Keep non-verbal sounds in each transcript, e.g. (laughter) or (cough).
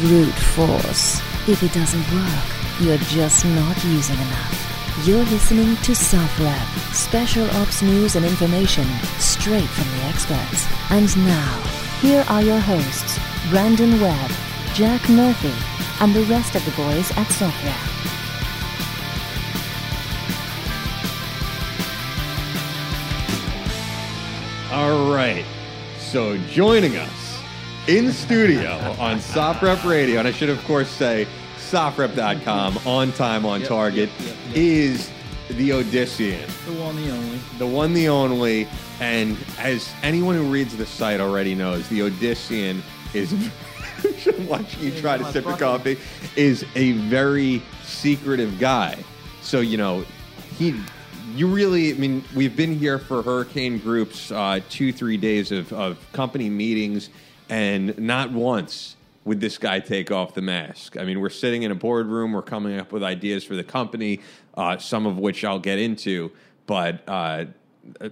brute force. If it doesn't work, you're just not using enough. You're listening to SOFREP, special ops news and information straight from the experts. And now, here are your hosts, Brandon Webb, Jack Murphy, and the rest of the boys at SOFREP. All right. So joining us in studio on SOFREP Radio, and I should of course say SOFREP.com, on time, on Yep, target, yep, yep, is the Odyssean, The one, the only. the one, the only. And as anyone who reads the site already knows, the Odyssean is. (laughs) watching you try to sip your coffee is a very secretive guy. So you know, he, you really. I mean, we've been here for Hurricane Group's uh, two, three days of, of company meetings, and not once would this guy take off the mask. I mean, we're sitting in a boardroom, we're coming up with ideas for the company, uh, some of which I'll get into, but uh,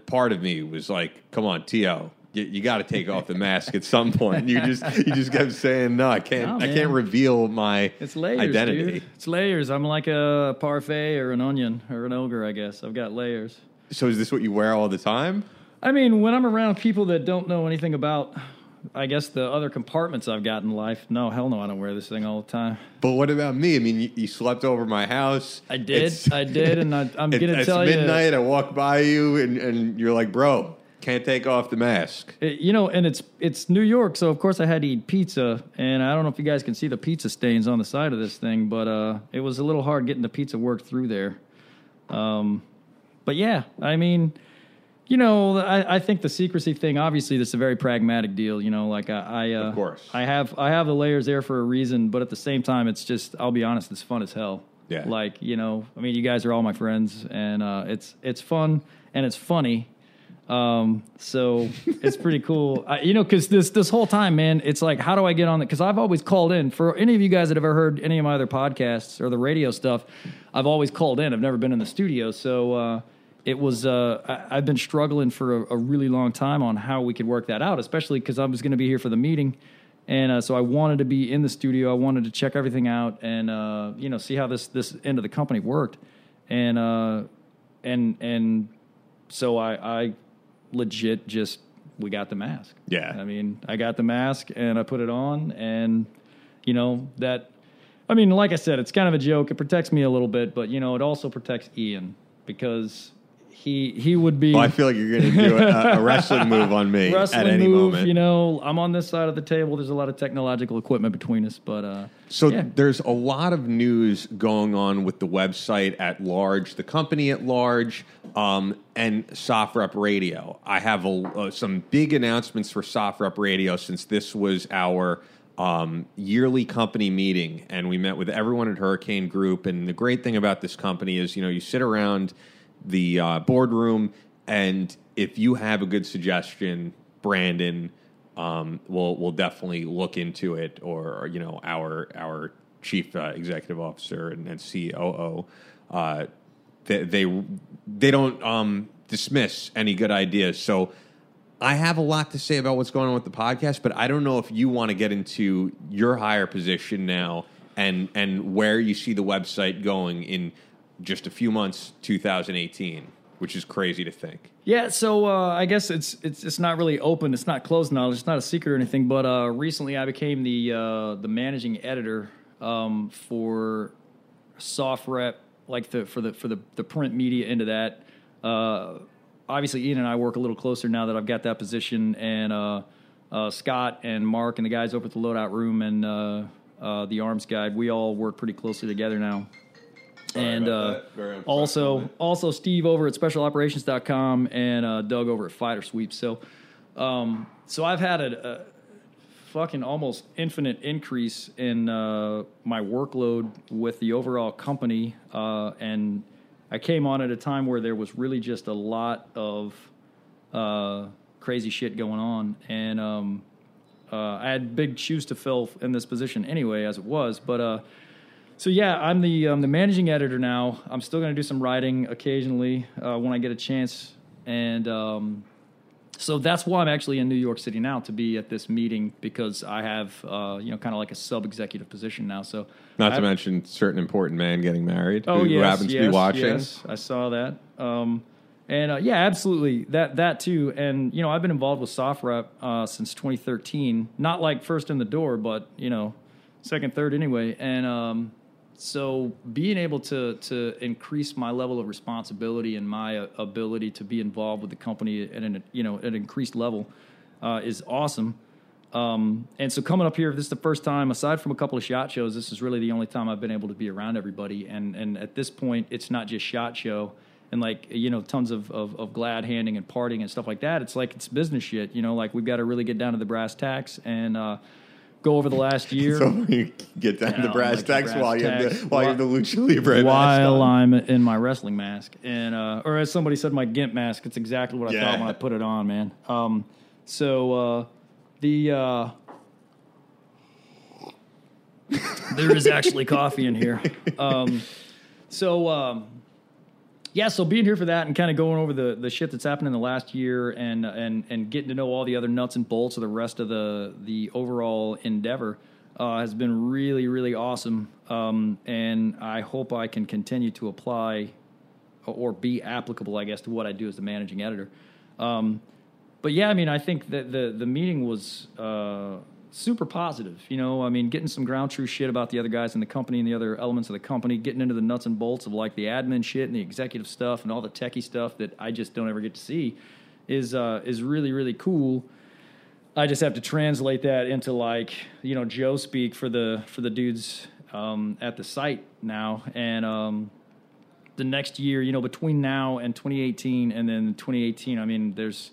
part of me was like, "Come on, To." You, you got to take off the mask at some point. You just you just kept saying no. I can't. No, I can't reveal my It's layers, identity. dude. It's layers. I'm like a parfait or an onion or an ogre, I guess. I've got layers. So is this what you wear all the time? I mean, when I'm around people that don't know anything about, I guess, the other compartments I've got in life, no, hell no, I don't wear this thing all the time. But what about me? I mean, you, you slept over my house. I did. It's- I did. And I, I'm (laughs) it- going to it's tell you. It's midnight. I walk by you, and, and you're like, "Bro, can't take off the mask." It- you know, and it's it's New York, so of course I had to eat pizza, and I don't know if you guys can see the pizza stains on the side of this thing, but uh, it was a little hard getting the pizza worked through there. Um, but yeah, I mean, you know, I, I think the secrecy thing. Obviously, this is a very pragmatic deal. You know, like I, I uh, Of course. I have I have the layers there for a reason, but at the same time, it's just I'll be honest, it's fun as hell. Yeah. Like you know, I mean, you guys are all my friends, and uh, it's it's fun and it's funny. Um, so (laughs) it's pretty cool, I, you know, because this this whole time, man, it's like, how do I get on it? Because I've always called in for any of you guys that have ever heard any of my other podcasts or the radio stuff. I've always called in. I've never been in the studio, so uh, it was. Uh, I, I've been struggling for a, a really long time on how we could work that out, especially because I was going to be here for the meeting. And uh, so I wanted to be in the studio. I wanted to check everything out and uh, you know see how this this end of the company worked. And uh, and and so I, I legit just we got the mask. Yeah. I mean, I got the mask and I put it on, and you know that. I mean, like I said, it's kind of a joke. It protects me a little bit, but you know, it also protects Ian because he he would be Well, I feel like you're going to do a, a (laughs) wrestling move on me wrestling at any move. moment. You know, I'm on this side of the table. There's a lot of technological equipment between us, but uh, So yeah. there's a lot of news going on with the website at large, the company at large, um, and SOFREP Radio. I have a, uh, some big announcements for SOFREP Radio since this was our um, yearly company meeting, and we met with everyone at Hurricane Group. And the great thing about this company is, you know, you sit around the uh, boardroom, and if you have a good suggestion, Brandon um, we'll we'll definitely look into it, or, or, you know our our chief uh, executive officer and, and COO, uh, they, they they don't um, dismiss any good ideas. So I have a lot to say about what's going on with the podcast, but I don't know if you want to get into your higher position now and and where you see the website going in just a few months, 2018, which is crazy to think. Yeah, so uh, I guess it's it's it's not really open. It's not closed knowledge. It's not a secret or anything. But uh, recently, I became the uh, the managing editor um, for Rep, like the for the for the the print media into that. Uh, obviously, Ian and I work a little closer now that I've got that position, and uh, uh, Scott and Mark and the guys over at the loadout room and the arms guide, we all work pretty closely together now and about uh, also also Steve over at specialoperations.com and uh, Doug over at Fighter Sweep. So um, so I've had a, a fucking almost infinite increase in uh, my workload with the overall company, uh, and I came on at a time where there was really just a lot of uh, crazy shit going on, and um, uh, I had big shoes to fill in this position anyway, as it was, but. So yeah, I'm the um, the managing editor now. I'm still going to do some writing occasionally uh, when I get a chance, and um, so that's why I'm actually in New York City now to be at this meeting because I have, uh, you know, kind of like a sub executive position now. So Not to mention certain important man getting married Oh who, yes, happens yes, to be watching. Yes, I saw that. Um, and uh, yeah, absolutely that that too. And you know, I've been involved with SOFREP uh, since 2013. Not like first in the door, but you know, second, third anyway. And um, so being able to to increase my level of responsibility and my uh, ability to be involved with the company at an you know at an increased level uh, is awesome. Um, and so coming up here, this is the first time, aside from a couple of shot shows, this is really the only time I've been able to be around everybody. And and at this point, it's not just shot show and like you know tons of, of, of glad handing and partying and stuff like that. It's like it's business shit. You know, like we've got to really get down to the brass tacks and uh, go over the last (laughs) year. So you get down Yeah, the brass like tacks brass while you have tacks. the while you have the lucha libre mask while on. I'm in my wrestling mask, and uh, or as somebody said, my gimp mask. It's exactly what I Yeah. thought when I put it on, man. Um, so uh, the uh, (laughs) there is actually coffee in here. (laughs) Um, so um, yeah, so being here for that and kind of going over the the shit that's happened in the last year and and and getting to know all the other nuts and bolts of the rest of the the overall endeavor uh, has been really really awesome. Um, and I hope I can continue to apply or be applicable, I guess, to what I do as the managing editor. Um, but yeah, I mean, I think that the the meeting was uh, super positive. You know, I mean, getting some ground truth shit about the other guys in the company and the other elements of the company, getting into the nuts and bolts of like the admin shit and the executive stuff and all the techie stuff that I just don't ever get to see is uh, is really really cool. I just have to translate that into like you know Joe speak for the for the dudes um, at the site now and. Um, the next year, you know, between now and 2018, and then 2018, I mean, there's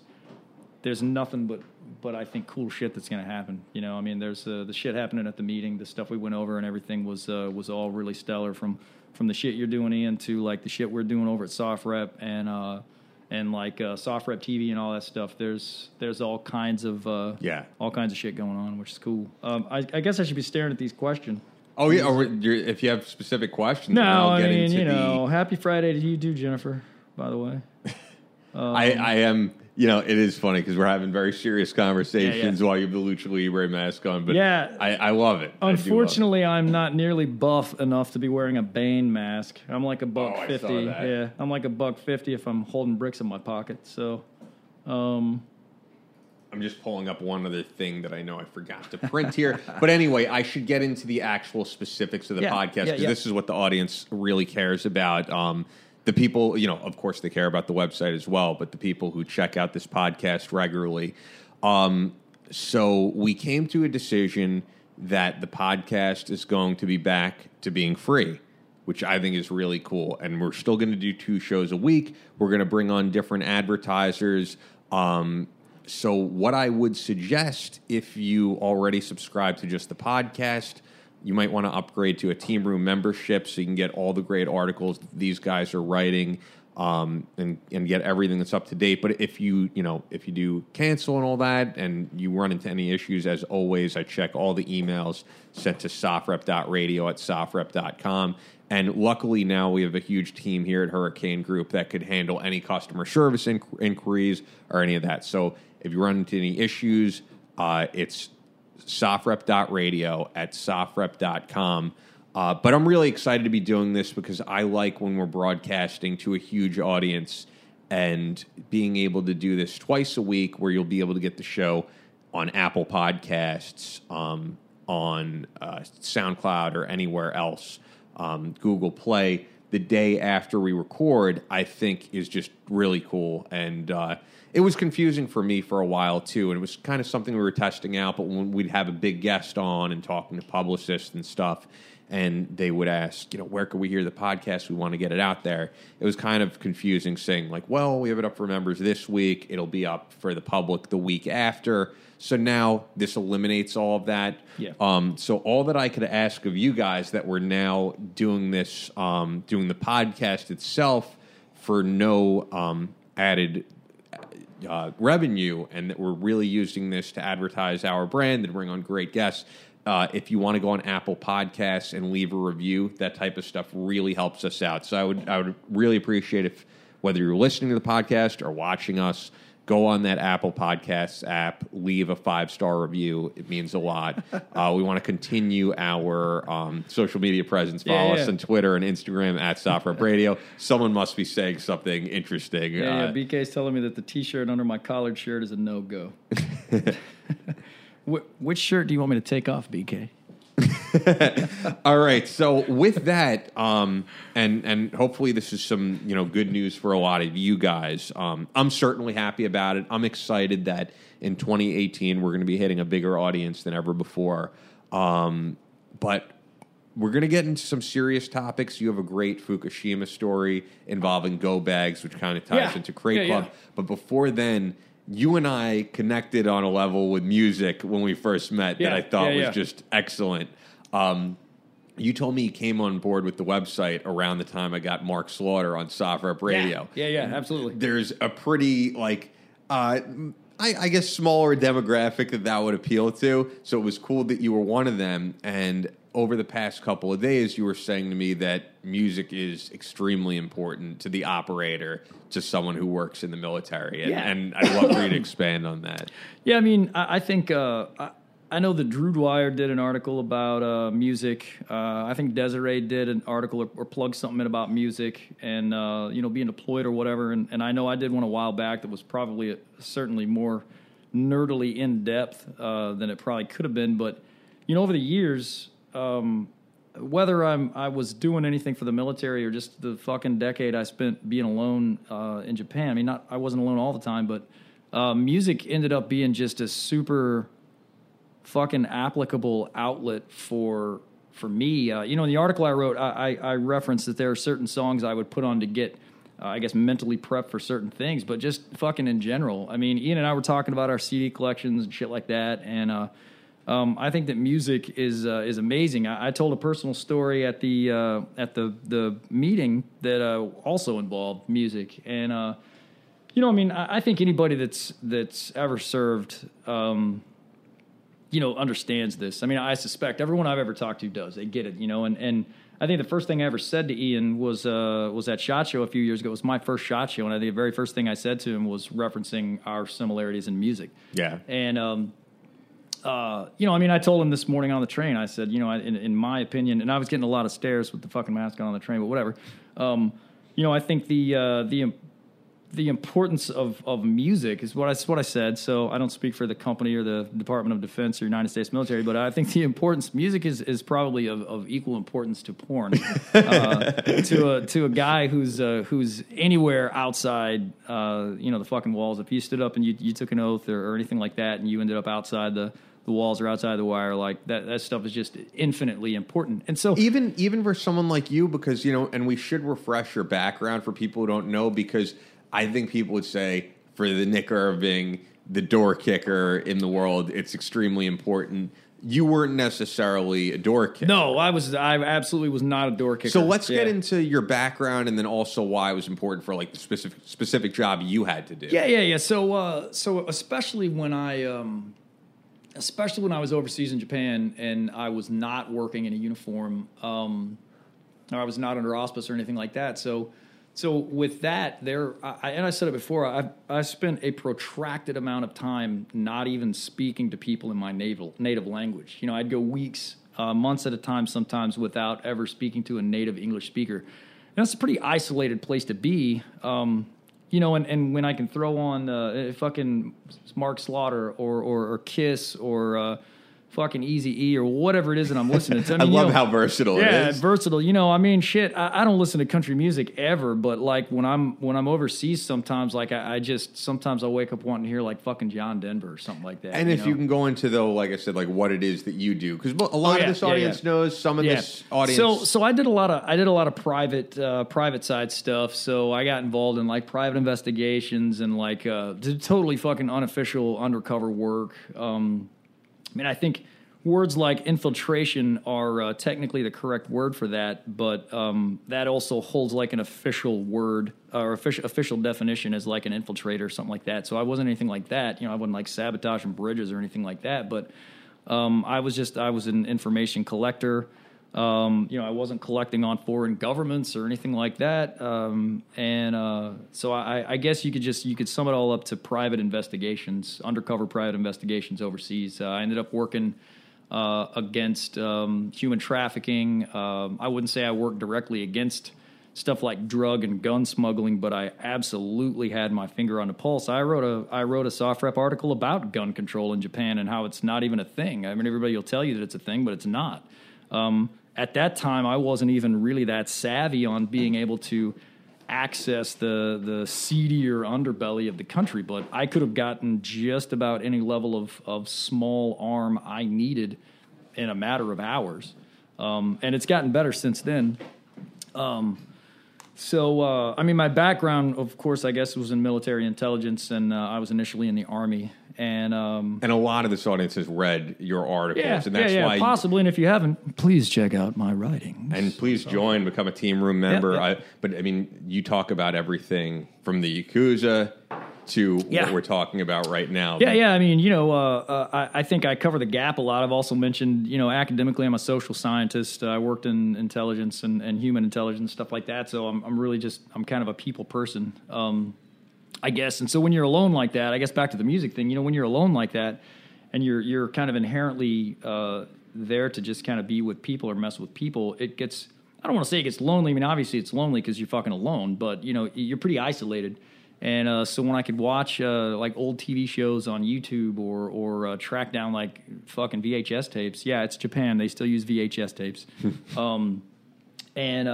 there's nothing but but I think cool shit that's going to happen. You know, I mean, there's uh, the shit happening at the meeting, the stuff we went over, and everything was uh, was all really stellar. From from the shit you're doing in to like the shit we're doing over at SOFREP and uh, and like uh, Rep TV and all that stuff. There's there's all kinds of uh, Yeah. all kinds of shit going on, which is cool. Um, I, I guess I should be staring at these questions. Oh yeah, or if you have specific questions, No, I'll I get mean, into you the- know, happy Friday to you too, Jennifer. By the way. (laughs) I, I am, you know, it is funny because we're having very serious conversations Yeah, while you have the lucha libre mask on. But Yeah. I, I love it. Do love it. Unfortunately, I'm not nearly buff enough to be wearing a Bane mask. I'm like a buck Oh, I saw fifty. that. Yeah, I'm like a buck fifty if I'm holding bricks in my pocket. So, um, I'm just pulling up one other thing that I know I forgot to print here. (laughs) but anyway, I should get into the actual specifics of the Yeah, podcast yeah, because yeah. this is what the audience really cares about. Um, the people, you know, of course, they care about the website as well, but the people who check out this podcast regularly. Um, so we came to a decision that the podcast is going to be back to being free which I think is really cool. And we're still going to do two shows a week. We're going to bring on different advertisers. Um, so, what I would suggest if you already subscribe to just the podcast, you might want to upgrade to a Team Room membership so you can get all the great articles these guys are writing. Um, and and get everything that's up to date. But if you you know if you do cancel and all that, and you run into any issues, as always, I check all the emails sent to sofrep.radio at sofrep.com. And luckily now we have a huge team here at Hurricane Group that could handle any customer service inqu- inquiries or any of that. So if you run into any issues, uh, it's sofrep.radio at sofrep.com. Uh, but I'm really excited to be doing this because I like when we're broadcasting to a huge audience and being able to do this twice a week where you'll be able to get the show on Apple Podcasts, um, on uh, SoundCloud, or anywhere else, um, Google Play, the day after we record, I think is just really cool. And uh, it was confusing for me for a while too. And it was kind of something we were testing out, but when we'd have a big guest on and talking to publicists and stuff, and they would ask, you know, where can we hear the podcast? We want to get it out there. It was kind of confusing saying, like, well, we have it up for members this week. It'll be up for the public the week after. So now this eliminates all of that. Yeah. Um, so all that I could ask of you guys that we're now doing this, um, doing the podcast itself for no um, added uh, revenue, and that we're really using this to advertise our brand and bring on great guests. Uh, if you want to go on Apple Podcasts and leave a review, that type of stuff really helps us out. So I would I would really appreciate if whether you're listening to the podcast or watching us, go on that Apple Podcasts app, leave a five star review. It means a lot. (laughs) uh, we want to continue our um, social media presence. Yeah, Follow yeah. us on Twitter and Instagram at SOFREP (laughs) Radio. Someone must be saying something interesting. Yeah, Uh, yeah. BK's telling me that the T-shirt under my collared shirt is a no go. (laughs) Wh- which shirt do you want me to take off, BK? (laughs) All right. So with that, um, and and hopefully this is some you know good news for a lot of you guys. Um, I'm certainly happy about it. I'm excited that in 2018 we're going to be hitting a bigger audience than ever before. Um, but we're going to get into some serious topics. You have a great Fukushima story involving Go Bags, which kind of ties Yeah. into Crate Yeah, Club. yeah. But before then, you and I connected on a level with music when we first met that I thought was just excellent. Um, you told me you came on board with the website around the time I got Mark Slaughter on SOFREP Radio. Yeah, yeah, absolutely. There's a pretty like uh, I, I guess smaller demographic that that would appeal to. So it was cool that you were one of them. And over the past couple of days, you were saying to me that music is extremely important to the operator, to someone who works in the military. And, Yeah. and I'd love for you to (laughs) expand on that. Yeah, I mean, I, I think uh, I, I know that Drew Dwyer did an article about uh, music. Uh, I think Desiree did an article or, or plugged something in about music and uh, you know being deployed or whatever. And, and I know I did one a while back that was probably certainly more nerdily in depth uh, than it probably could have been. But you know, over the years. Um, whether I'm I was doing anything for the military or just the fucking decade I spent being alone uh, in Japan. I mean, not I wasn't alone all the time, but uh, music ended up being just a super fucking applicable outlet for for me. Uh, you know, in the article I wrote, I, I, I referenced that there are certain songs I would put on to get. Uh, I guess mentally prepped for certain things, but just fucking in general. I mean, Ian and I were talking about our CD collections and shit like that, and uh, um, I think that music is uh, is amazing. I, I told a personal story at the uh, at the the meeting that uh, also involved music, and you know, I mean, I, I think anybody that's that's ever served, um, you know, understands this. I mean, I suspect everyone I've ever talked to does. They get it, you know, and and I think the first thing I ever said to Ian was uh, was at Shot Show a few years ago. It was my first Shot Show, and I think the very first thing I said to him was referencing our similarities in music. Yeah. And um, uh, you know, I mean, I told him this morning on the train. I said, you know, I- in, in my opinion, and I was getting a lot of stares with the fucking mask on on the train, but whatever. Um, you know, I think the uh, the the importance of, of music is what I, what I said. So I don't speak for the company or the Department of Defense or United States military, but I think the importance music is, is probably of, of equal importance to porn. (laughs) uh, to a to a guy who's uh, who's anywhere outside, uh, you know, the fucking walls. If you stood up and you, you took an oath or, or anything like that, and you ended up outside the the walls or outside the wire, like that that stuff is just infinitely important. And so even even for someone like you because you know and we should refresh your background for people who don't know because i think people would say for the nick irving the door kicker in the world it's extremely important you weren't necessarily a door kicker no, I was I absolutely was not a door kicker. so let's get into your background and then also why it was important for like the specific specific job you had to do Yeah, yeah, yeah. So, uh, so especially when I, um, especially when I was overseas in Japan and I was not working in a uniform, um, or I was not under auspice or anything like that. So, so with that, there, I, and I said it before, I I spent a protracted amount of time not even speaking to people in my native native language. You know, I'd go weeks, uh, months at a time, sometimes without ever speaking to a native English speaker. And that's a pretty isolated place to be. Um, you know, and, and when I can throw on uh, fucking Mark Slaughter or or, or Kiss or uh, fucking Easy E or whatever it is that I'm listening to. i (laughs) mean, you love know- how versatile yeah, it is versatile. You know, I mean, shit. I, I don't listen to country music ever, but like when I'm when I'm overseas, sometimes like I, I just sometimes I wake up wanting to hear like fucking John Denver or something like that. and if know? you can go into though like i said like what it is that you do because a lot Oh, yeah, of this audience yeah. knows some of this audience So so I did a lot of I did a lot of private uh, private side stuff. So I got involved in like private investigations and like uh, totally fucking unofficial undercover work. Um, I mean, I think words like infiltration are uh, technically the correct word for that, but um, that also holds like an official word or official official definition as like an infiltrator or something like that. So I wasn't anything like that. You know, I wasn't like sabotaging bridges or anything like that. But um, I was just I was an information collector. Um, you know, I wasn't collecting on foreign governments or anything like that. Um, and uh, so I, I guess you could just you could sum it all up to private investigations, undercover private investigations overseas. Uh, I ended up working uh, against um, human trafficking. Um, I wouldn't say I worked directly against stuff like drug and gun smuggling, but I absolutely had my finger on the pulse. I wrote a I wrote a SOFREP article about gun control in Japan and how it's not even a thing. I mean, everybody will tell you that it's a thing, but it's not. Um, at that time, I wasn't even really that savvy on being able to access the the seedier underbelly of the country, but I could have gotten just about any level of of small arm I needed in a matter of hours, um, and it's gotten better since then. Um, so, uh, I mean, my background, of course, I guess was in military intelligence, and uh, I was initially in the army. And um, And a lot of this audience has read your articles, yeah, and that's yeah, yeah, why. possibly. And if you haven't, please check out my writings. And please join, become a team room member. I, but I mean, you talk about everything from the yakuza to Yeah. what we're talking about right now. Yeah, yeah. I mean, you know, uh, uh, I, I think I cover the gap a lot. I've also mentioned, you know, academically, I'm a social scientist. Uh, I worked in intelligence and, and human intelligence stuff like that. So I'm, I'm really just I'm kind of a people person, um, I guess. And so when you're alone like that, I guess back to the music thing. You know, when you're alone like that, and you're you're kind of inherently uh, there to just kind of be with people or mess with people, it gets. I don't want to say it gets lonely. I mean, obviously it's lonely because you're fucking alone, but you know you're pretty isolated. And uh, so when I could watch uh, like old TV shows on YouTube or or uh, track down like fucking VHS tapes, yeah, it's Japan. They still use VHS tapes. (laughs) um, and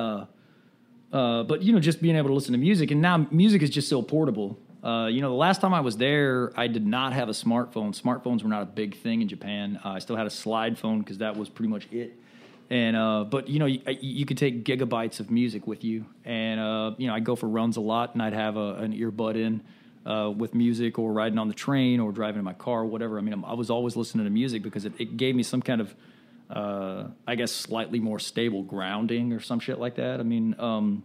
uh, but you know, just being able to listen to music, and now music is just so portable. Uh, you know, the last time I was there, I did not have a smartphone. Smartphones were not a big thing in Japan. Uh, I still had a slide phone because that was pretty much it. And uh, but you know, you, you could take gigabytes of music with you, and uh, you know, I'd go for runs a lot, and I'd have a, an earbud in uh, with music, or riding on the train, or driving in my car, or whatever. I mean, I was always listening to music because it, it gave me some kind of, uh, I guess, slightly more stable grounding or some shit like that. I mean. Um,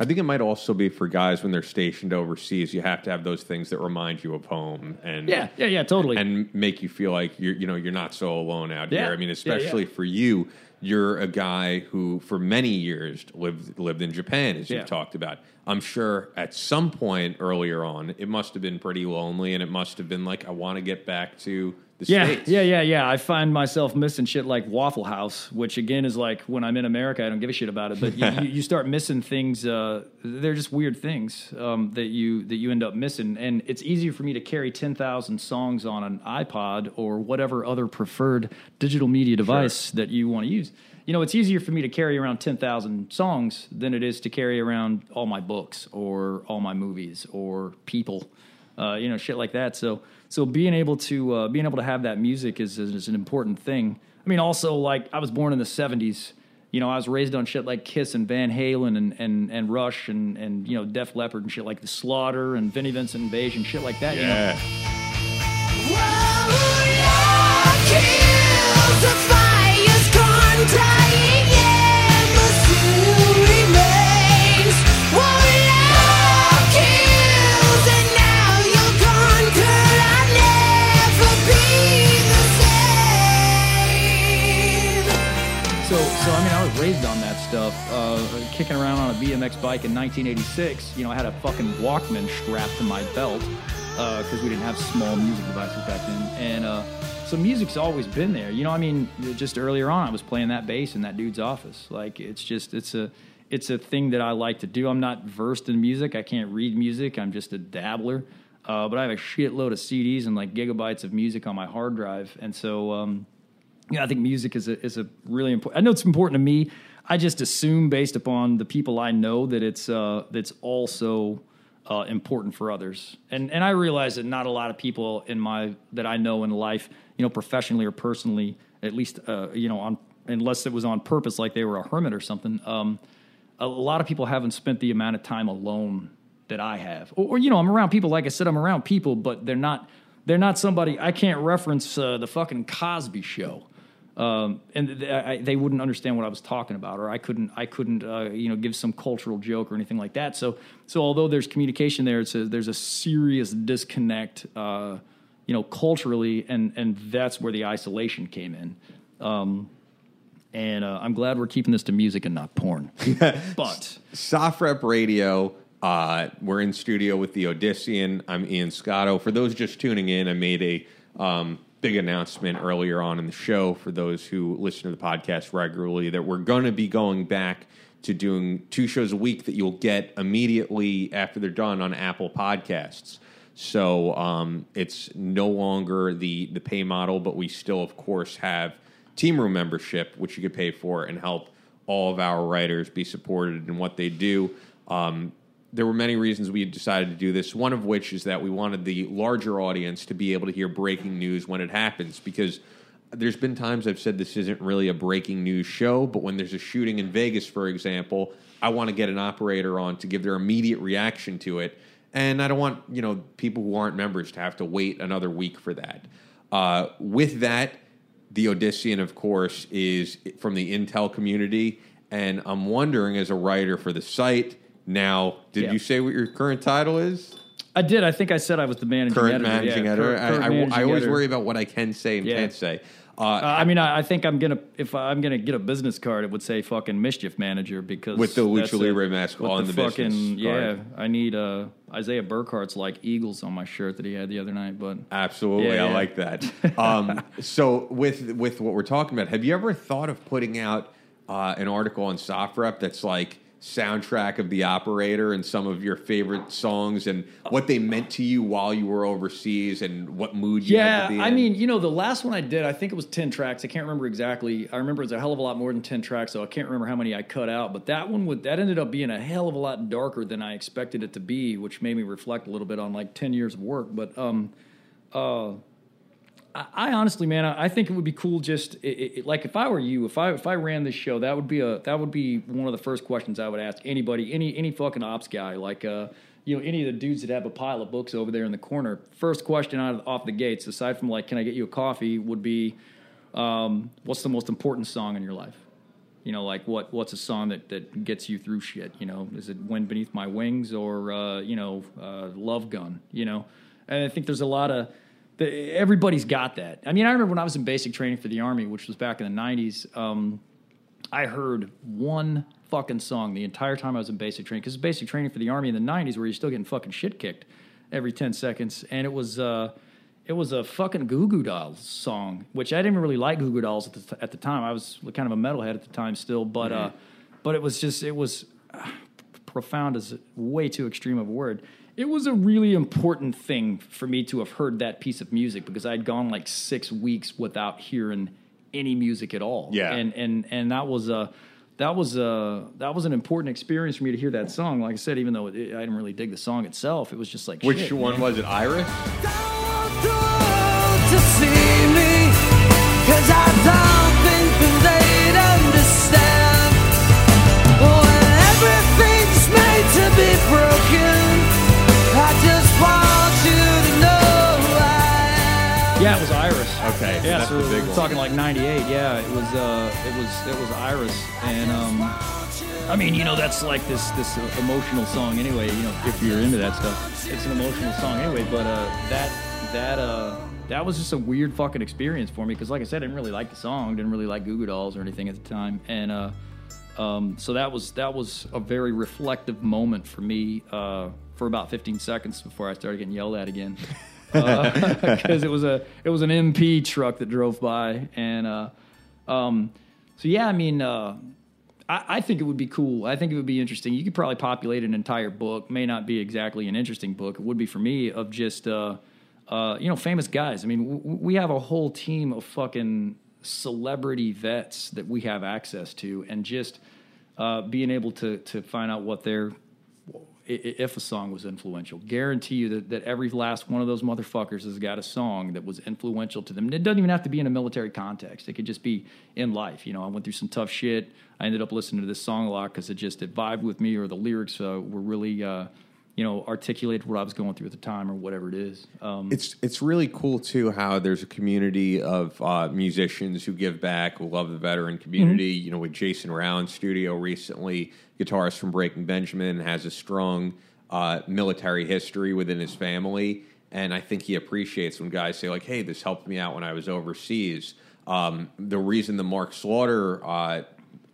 I think it might also be for guys when they're stationed overseas. You have to have those things that remind you of home and Yeah, yeah, yeah, totally. and make you feel like you're you know you're not so alone out Yeah. here. I mean, especially yeah. for you, you're a guy who for many years lived lived in Japan, as you've talked about. I'm sure at some point earlier on, it must have been pretty lonely, and it must have been like I want to get back to yeah, states. yeah, yeah, yeah. I find myself missing shit like Waffle House, which again is like when I'm in America, I don't give a shit about it. But (laughs) you, you, you start missing things. Uh, they're just weird things um, that you that you end up missing, and it's easier for me to carry ten thousand songs on an iPod or whatever other preferred digital media device that you want to use. You know, it's easier for me to carry around ten thousand songs than it is to carry around all my books or all my movies or people uh, you know, shit like that. So, so being able to uh, being able to have that music is, is is an important thing. I mean, also like I was born in the '70s. You know, I was raised on shit like Kiss and Van Halen and and, and Rush and and you know Def Leppard and shit like the Slaughter and Vinnie Vincent Invasion, shit like that. You know? Yeah. BMX bike in 1986. You know, I had a fucking Walkman strapped to my belt because we didn't have small music devices back then. And uh, so, music's always been there. You know, I mean, just earlier on, I was playing that bass in that dude's office. Like, it's just, it's a, it's a thing that I like to do. I'm not versed in music. I can't read music. I'm just a dabbler. Uh, but I have a shitload of CDs and like gigabytes of music on my hard drive. And so, um, yeah, I think music is a is a really important. I know it's important to me. I just assume based upon the people I know that it's uh, that's also uh, important for others. And and I realize that not a lot of people in my that I know in life, you know, professionally or personally, at least uh, you know, on unless it was on purpose, like they were a hermit or something. Um, a lot of people haven't spent the amount of time alone that I have, or, or you know, I'm around people. Like I said, I'm around people, but they're not they're not somebody I can't reference uh, the fucking Cosby Show um, and th- I, they wouldn't understand what I was talking about, or I couldn't, I couldn't, uh, you know, give some cultural joke or anything like that. So, so although there's communication there, it's a, there's a serious disconnect, uh, you know, culturally, and and that's where the isolation came in. Um, And uh, I'm glad we're keeping this to music and not porn. (laughs) but SOFREP Radio. Uh, we're in studio with the Odyssean. I'm Ian Scotto. For those just tuning in, I made a um, big announcement earlier on in the show for those who listen to the podcast regularly that we're going to be going back to doing two shows a week that you'll get immediately after they're done on Apple Podcasts. So um, it's no longer the the pay model, but we still, of course, have Team Room membership, which you could pay for and help all of our writers be supported in what they do. Um, there were many reasons we decided to do this. One of which is that we wanted the larger audience to be able to hear breaking news when it happens, because there's been times I've said this isn't really a breaking news show, but when there's a shooting in Vegas, for example, I want to get an operator on to give their immediate reaction to it, and I don't want you know people who aren't members to have to wait another week for that. Uh, with that, the Odyssean, of course, is from the Intel community, and I'm wondering, as a writer for the site, now, did Yeah. you say what your current title is? I did. I think I said I was the managing Current editor. managing yeah, editor. current- I- current I, I, managing always editor. worry about what I can say and Yeah. can't say. Uh, Uh, I mean, I, I think I'm gonna if I'm gonna get a business card, it would say fucking mischief manager because With the Lucha. Libre mask on the the fucking business yeah. I need uh, Isaiah Burkhart's like eagles on my shirt that he had the other night, but Absolutely, Yeah, I yeah. like that. (laughs) Um, so, with with what we're talking about, have you ever thought of putting out uh, an article on SOFREP that's like soundtrack of the operator and some of your favorite songs and what they meant to you while you were overseas and what mood you had Yeah, to be I in? mean, you know, the last one I did, I think it was 10 tracks. I can't remember exactly. I remember it was a hell of a lot more than 10 tracks, so I can't remember how many I cut out. But that one would that ended up being a hell of a lot darker than I expected it to be, which made me reflect a little bit on like 10 years of work. But um uh I, honestly, man, I, I think it would be cool. Just it, it, like if I were you, if I if I ran this show, that would be a that would be one of the first questions I would ask anybody, any any fucking ops guy, like uh, you know, any of the dudes that have a pile of books over there in the corner. First question out of, off the gates, aside from like, can I get you a coffee, would be, um, what's the most important song in your life? You know, like what what's a song that, that gets you through shit? You know, is it "Wind Beneath My Wings" or uh, you know, uh, "Love Gun"? You know, and I think there's a lot of the, everybody's got that. I mean, I remember when I was in basic training for the army, which was back in the '90s. Um, I heard one fucking song the entire time I was in basic training because basic training for the army in the '90s, where you're still getting fucking shit kicked every ten seconds, and it was. Uh, it was a fucking Goo Goo Dolls song, which I didn't really like Goo Goo Dolls at the, at the time. I was kind of a metalhead at the time still, but uh, but it was just it was uh, profound is way too extreme of a word. It was a really important thing for me to have heard that piece of music because I'd gone like six weeks without hearing any music at all. Yeah. and and and that was a that was a that was an important experience for me to hear that song. Like I said, even though it, I didn't really dig the song itself, it was just like Which shit, one man. was it? Iris? Yeah, it was Iris. Okay, Yeah, that's so the big we're one. talking like '98. Yeah, it was. Uh, it was. It was Iris, and um, I mean, you know, that's like this this emotional song anyway. You know, if you're into that stuff, it's an emotional song anyway. But uh, that that uh, that was just a weird fucking experience for me because, like I said, I didn't really like the song, didn't really like Goo Goo Dolls or anything at the time, and uh, um, so that was that was a very reflective moment for me uh, for about 15 seconds before I started getting yelled at again. (laughs) (laughs) because it was a it was an MP truck that drove by, and uh, um, so yeah, I mean, uh, I, I think it would be cool. I think it would be interesting. You could probably populate an entire book. May not be exactly an interesting book. It would be for me of just uh, uh, you know famous guys. I mean, w- we have a whole team of fucking celebrity vets that we have access to, and just uh, being able to to find out what their if a song was influential. Guarantee you that, that every last one of those motherfuckers has got a song that was influential to them. It doesn't even have to be in a military context. It could just be in life. You know, I went through some tough shit. I ended up listening to this song a lot because it just it vibed with me, or the lyrics uh, were really, uh, you know, articulated what I was going through at the time, or whatever it is. Um, It's it's really cool too how there's a community of uh, musicians who give back, who love the veteran community. Mm-hmm. You know, with Jason in studio recently, guitarist from Breaking Benjamin has a strong uh, military history within his family, and I think he appreciates when guys say like, "Hey, this helped me out when I was overseas." um, the reason the Mark Slaughter uh,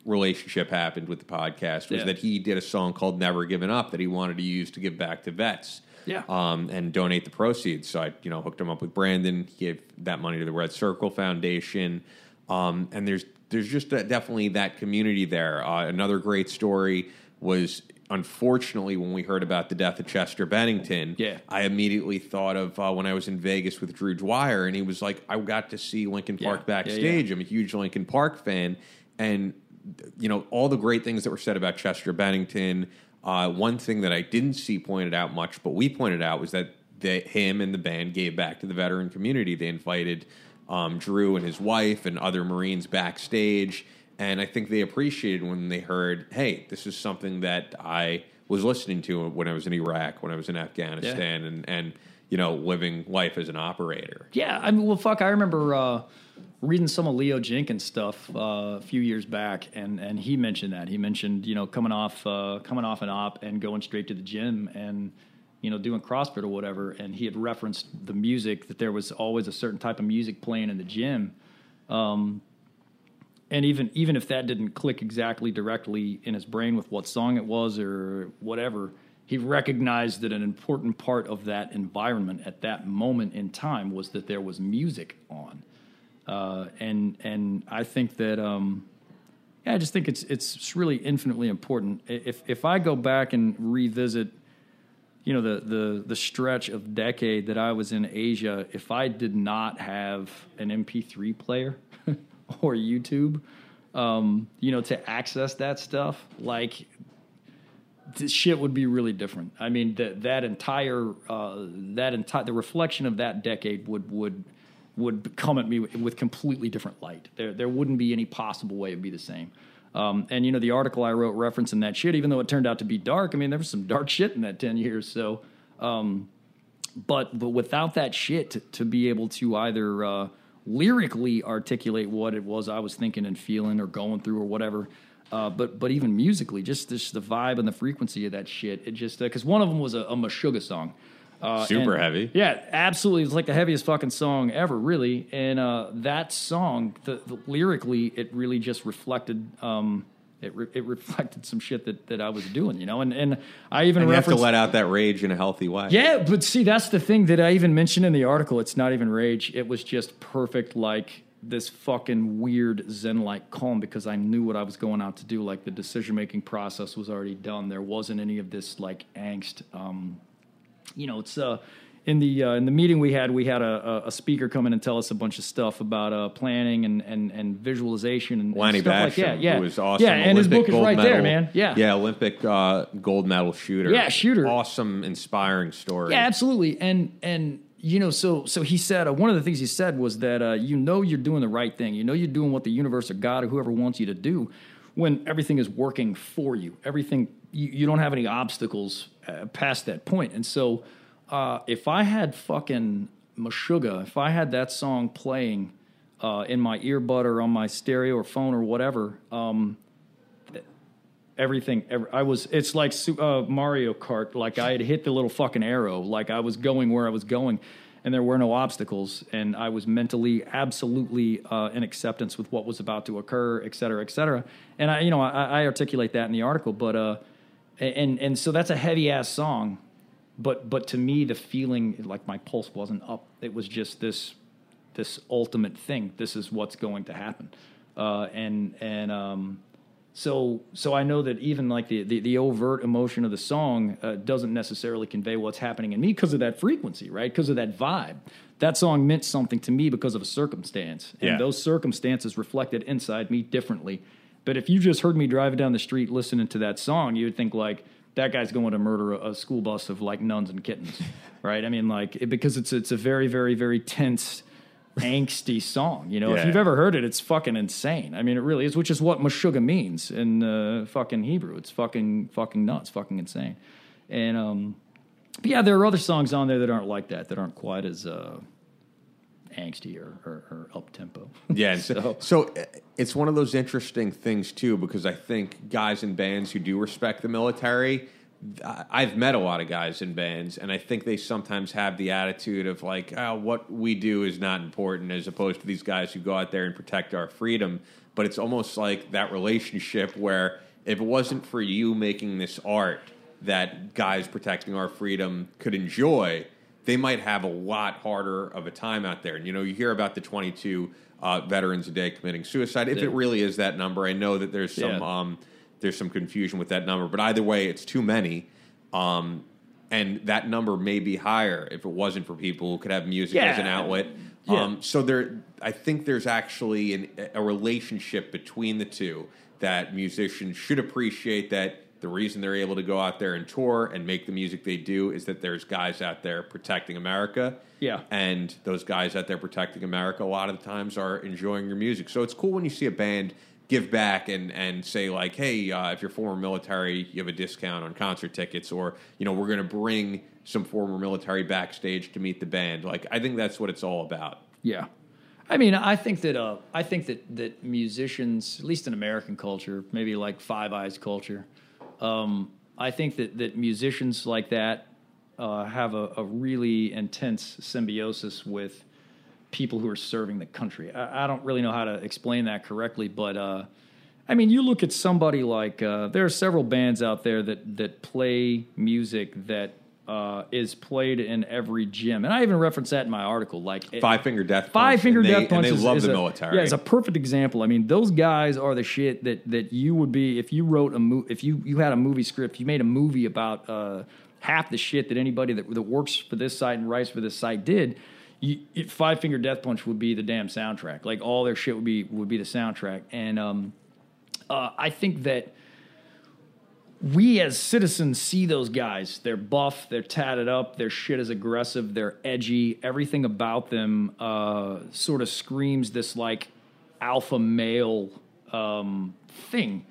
relationship happened with the podcast was Yeah. that he did a song called "Never Given Up" that he wanted to use to give back to vets. Yeah. Um, and donate the proceeds. So I, you know, hooked him up with Brandon. He gave that money to the Red Circle Foundation. Um, and there's there's just definitely that community there. Uh, another great story was unfortunately when we heard about the death of Chester Bennington. Yeah. I immediately thought of uh, when I was in Vegas with Drew Dwyer, and he was like, I got to see Linkin Yeah. Park Yeah, yeah. backstage. I'm a huge Linkin Park fan, and you know all the great things that were said about Chester Bennington. Uh, one thing that I didn't see pointed out much, but we pointed out was that they, him and the band gave back to the veteran community. They invited um, Drew and his wife and other Marines backstage, and I think they appreciated when they heard, "Hey, this is something that I was listening to when I was in Iraq, when I was in Afghanistan, and and you know living life as an operator." Yeah, I mean, well, fuck, I remember uh, reading some of Leo Jenkins stuff uh, a few years back, and and he mentioned that. He mentioned you know coming off uh, coming off an op and going straight to the gym and you know doing CrossFit or whatever, and he had referenced the music that there was always a certain type of music playing in the gym. Um, and even even if that didn't click exactly directly in his brain with what song it was or whatever, he recognized that an important part of that environment at that moment in time was that there was music on, uh, and and I think that um, yeah, I just think it's it's really infinitely important. If if I go back and revisit, you know, the the the stretch of decade that I was in Asia, if I did not have an MP3 player (laughs) or YouTube, um, you know, to access that stuff, like this shit would be really different. I mean, that that entire uh, that entire the reflection of that decade would would would come at me with completely different light. There there wouldn't be any possible way it'd be the same. Um, and you know, the article I wrote referencing that shit, even though it turned out to be dark, I mean, there was some dark shit in that ten years. So, um, but but without that shit to, to be able to either uh, lyrically articulate what it was I was thinking and feeling or going through or whatever, uh, but but even musically, just this, the vibe and the frequency of that shit. It just because one of them was a, a Meshuggah song. Uh, Super and- heavy. Yeah, absolutely. It's like the heaviest fucking song ever, really. And uh, that song, the, the, lyrically, it really just reflected. Um, it, re- it reflected some shit that, that I was doing, you know, and and I even And you have to let out that rage in a healthy way. yeah, but see, that's the thing that I even mentioned in the article. It's not even rage. It was just perfect, like this fucking weird Zen like calm because I knew what I was going out to do. Like the decision making process was already done. There wasn't any of this like angst. Um, you know, it's uh, in the uh, in the meeting we had, we had a, a, speaker come in and tell us a bunch of stuff about uh, planning and, and, and visualization and, and stuff Bassham, like that. Yeah, was awesome. Yeah, and his book is right there, medal- man. Yeah, yeah, Olympic uh, gold medal shooter. Yeah, shooter. Awesome, inspiring story. Yeah, absolutely. And and you know, so so he said uh, one of the things he said was that uh, you know you're doing the right thing. You know you're doing what the universe or God or whoever wants you to do when everything is working for you. Everything you, you don't have any obstacles uh, past that point. And so uh, if I had fucking Meshuggah, if I had that song playing uh, in my earbud or on my stereo or phone or whatever, um, everything ever, i was it's like uh, mario kart. Like i had hit the little fucking arrow. Like i was going where i was going and there were no obstacles and i was mentally absolutely uh, in acceptance with what was about to occur et cetera et cetera. And i you know i, I articulate that in the article but uh and and so that's a heavy ass song but but to me the feeling like my pulse wasn't up it was just this this ultimate thing this is what's going to happen uh and and um so so I know that even like the the, the overt emotion of the song uh, doesn't necessarily convey what's happening in me because of that frequency, right? Because of that vibe. That song meant something to me because of a circumstance, and Yeah. those circumstances reflected inside me differently. But if you just heard me driving down the street listening to that song, you would think like that guy's going to murder a, school bus of like nuns and kittens, (laughs) right? I mean, like it, because it's it's a very very very tense angsty song. You know, if you've ever heard it, it's fucking insane. I mean, it really is, which is what Meshuggah means in uh, fucking Hebrew. It's fucking fucking nuts, fucking insane. And um, but yeah, there are other songs on there that aren't like that, that aren't quite as uh, angsty or, or, or up tempo. (laughs) Yeah, so, so uh, it's one of those interesting things too because I think guys in bands who do respect the military, I've met a lot of guys in bands, and I think they sometimes have the attitude of like, oh, what we do is not important, as opposed to these guys who go out there and protect our freedom. But it's almost like that relationship where if it wasn't for you making this art that guys protecting our freedom could enjoy, they might have a lot harder of a time out there. And you know, you hear about the 22 uh, veterans a day committing suicide. If Yeah. it really is that number, I know that there's some Yeah. um, there's some confusion with that number, but either way, it's too many. Um, and that number may be higher if it wasn't for people who could have music as an outlet. Yeah. Um, so there, I think there's actually an, a relationship between the two that musicians should appreciate. That the reason they're able to go out there and tour and make the music they do is that there's guys out there protecting America. Yeah. and those guys out there protecting America a lot of the times are enjoying your music. So it's cool when you see a band give back and and say like, hey, uh, if you're former military, you have a discount on concert tickets, or you know, we're going to bring some former military backstage to meet the band. Like, I think that's what it's all about. Yeah, I mean, I think that uh, I think that that musicians, at least in American culture, maybe like Five Eyes culture, um, I think that that musicians like that uh, have a, a really intense symbiosis with people who are serving the country. I, I don't really know how to explain that correctly, but uh, I mean, you look at somebody like uh, there are several bands out there that that play music that uh, is played in every gym, and I even reference that in my article. Like it- Five Finger Death Punch. Five Finger and they, Death Punch and they is, love is the a, military. Yeah, it's a perfect example. I mean, those guys are the shit that that you would be if you wrote a mo- if you you had a movie script, you made a movie about uh, half the shit that anybody that that works for this site and writes for this site did. You, it, Five Finger Death Punch would be the damn soundtrack. Like all their shit would be would be the soundtrack, and um, uh, I think that we as citizens see those guys. They're buff, they're tatted up, their shit is aggressive, they're edgy. Everything about them uh, sort of screams this like alpha male um, thing.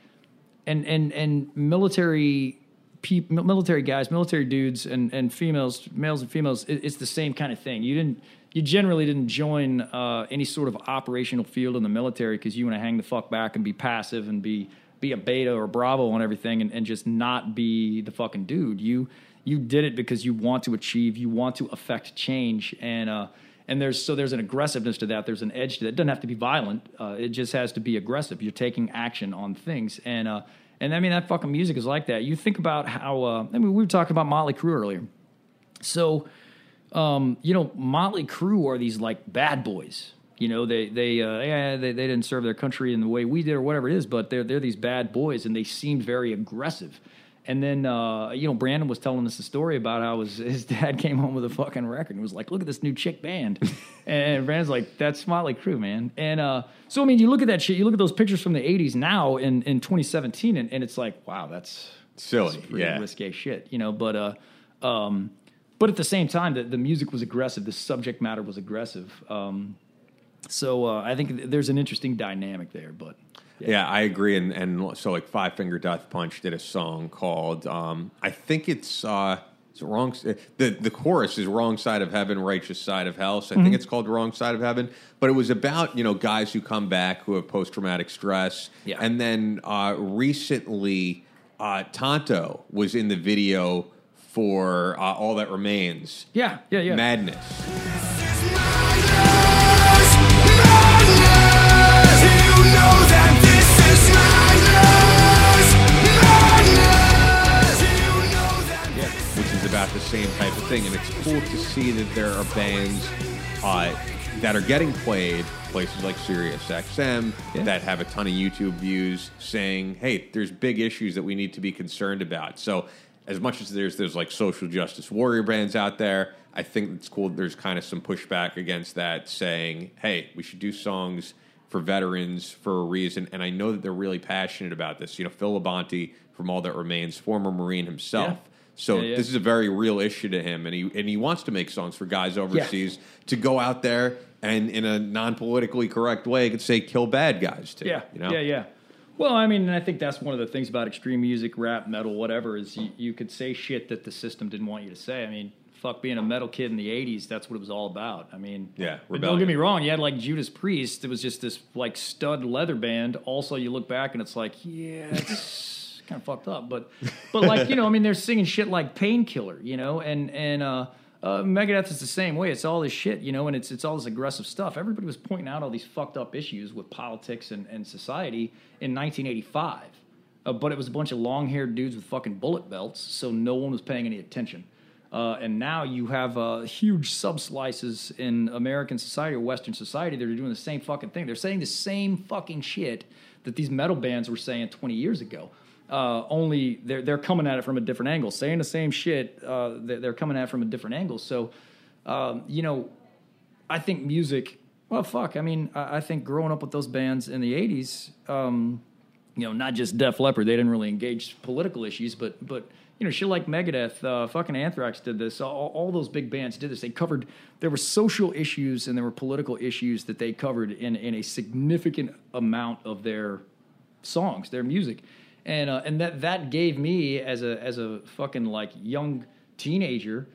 And and and military peop, military guys, military dudes, and and females, males and females, it, it's the same kind of thing. You didn't. You generally didn't join uh, any sort of operational field in the military because you want to hang the fuck back and be passive and be be a beta or bravo on everything and, and just not be the fucking dude. You you did it because you want to achieve, you want to affect change, and uh, and there's so there's an aggressiveness to that. There's an edge to that. It doesn't have to be violent. Uh, it just has to be aggressive. You're taking action on things, and uh, and I mean that fucking music is like that. You think about how uh, I mean we were talking about Motley Crue earlier, so um, you know, Motley Crue are these like bad boys. You know, they they uh, yeah, they they didn't serve their country in the way we did or whatever it is, but they're they're these bad boys and they seemed very aggressive. And then uh, you know, Brandon was telling us a story about how his his (laughs) dad came home with a fucking record and was like, "Look at this new chick band," (laughs) and Brandon's like, "That's Motley Crue, man." And uh, so I mean, you look at that shit, you look at those pictures from the '80s now in in 2017, and, and it's like, wow, that's Silly, that's yeah. risque shit, you know. But uh, um, but at the same time, the, the music was aggressive. The subject matter was aggressive. Um, so uh, I think there's an interesting dynamic there. But Yeah, I agree. And, and so, like, Five Finger Death Punch did a song called, um, I think it's, uh, it's wrong. The, the chorus is Wrong Side of Heaven, Righteous Side of Hell. So I think it's called Wrong Side of Heaven. But it was about, you know, guys who come back who have post traumatic stress. Yeah. And then uh, recently, uh, Tonto was in the video for uh, All That Remains. yeah, yeah, yeah. Madness. Same type of thing. And it's cool to see that there are bands uh, that are getting played places like Sirius XM Yeah. that have a ton of YouTube views saying, "Hey, there's big issues that we need to be concerned about." So, as much as there's there's like social justice warrior bands out there, I think it's cool. that There's kind of some pushback against that, saying, "Hey, we should do songs." For veterans, for a reason, and I know that they're really passionate about this. You know, Phil Labonte from All That Remains, former Marine himself, Yeah. So Yeah, yeah. this is a very real issue to him, and he and he wants to make songs for guys overseas to go out there and in a non politically correct way could say kill bad guys too. Yeah, you know? yeah, yeah. Well, I mean, and I think that's one of the things about extreme music, rap, metal, whatever, is you, you could say shit that the system didn't want you to say. I mean, fuck being a metal kid in the '80s, that's what it was all about. I mean, Yeah, don't get me wrong, you had like Judas Priest. It was just this like stud leather band. Also, you look back and it's like, yeah, it's kind of fucked up. But but like you know, I mean, they're singing shit like Painkiller, you know, and and uh, uh, Megadeth is the same way. It's all this shit, you know, and it's it's all this aggressive stuff. Everybody was pointing out all these fucked up issues with politics and, and society in 1985. Uh, but it was a bunch of long haired dudes with fucking bullet belts, so no one was paying any attention. Uh, and now you have uh, huge subslices in American society or Western society that are doing the same fucking thing. They're saying the same fucking shit that these metal bands were saying 20 years ago. Uh, only they're they're coming at it from a different angle, saying the same shit. Uh, they're, coming at it from a different angle. So, um, you know, I think music. Well, fuck. I mean, I, I think growing up with those bands in the '80s, um, you know, not just Def Leppard. They didn't really engage political issues, but but you know, shit like Megadeth, uh, fucking Anthrax did this. All, all those big bands did this. They covered there were social issues and there were political issues that they covered in in a significant amount of their songs, their music, and uh, and that that gave me as a as a fucking like young teenager.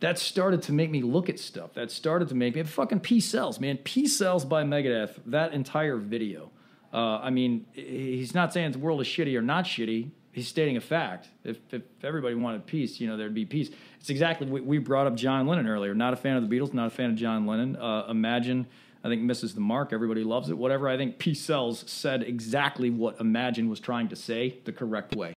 That started to make me look at stuff. That started to make me fucking Peace Sells, man. Peace Sells by Megadeth. That entire video. Uh, I mean, he's not saying the world is shitty or not shitty. He's stating a fact. If, if everybody wanted peace, you know, there'd be peace. It's exactly we, we brought up John Lennon earlier. Not a fan of the Beatles. Not a fan of John Lennon. Uh, Imagine, I think misses the mark. Everybody loves it. Whatever. I think Peace Sells said exactly what Imagine was trying to say the correct way.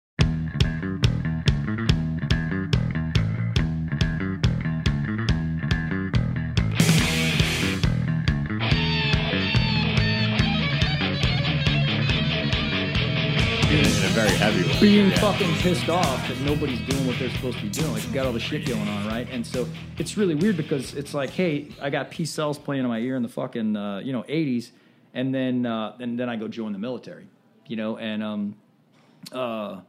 A very heavy way. being Yeah. fucking pissed off that nobody's doing what they're supposed to be doing. Like, you got all the shit going on, right? And so it's really weird because it's like, hey, I got Peace Sells playing in my ear in the fucking, uh, you know, 80s, and then, uh, and then I go join the military, you know, and, um, uh,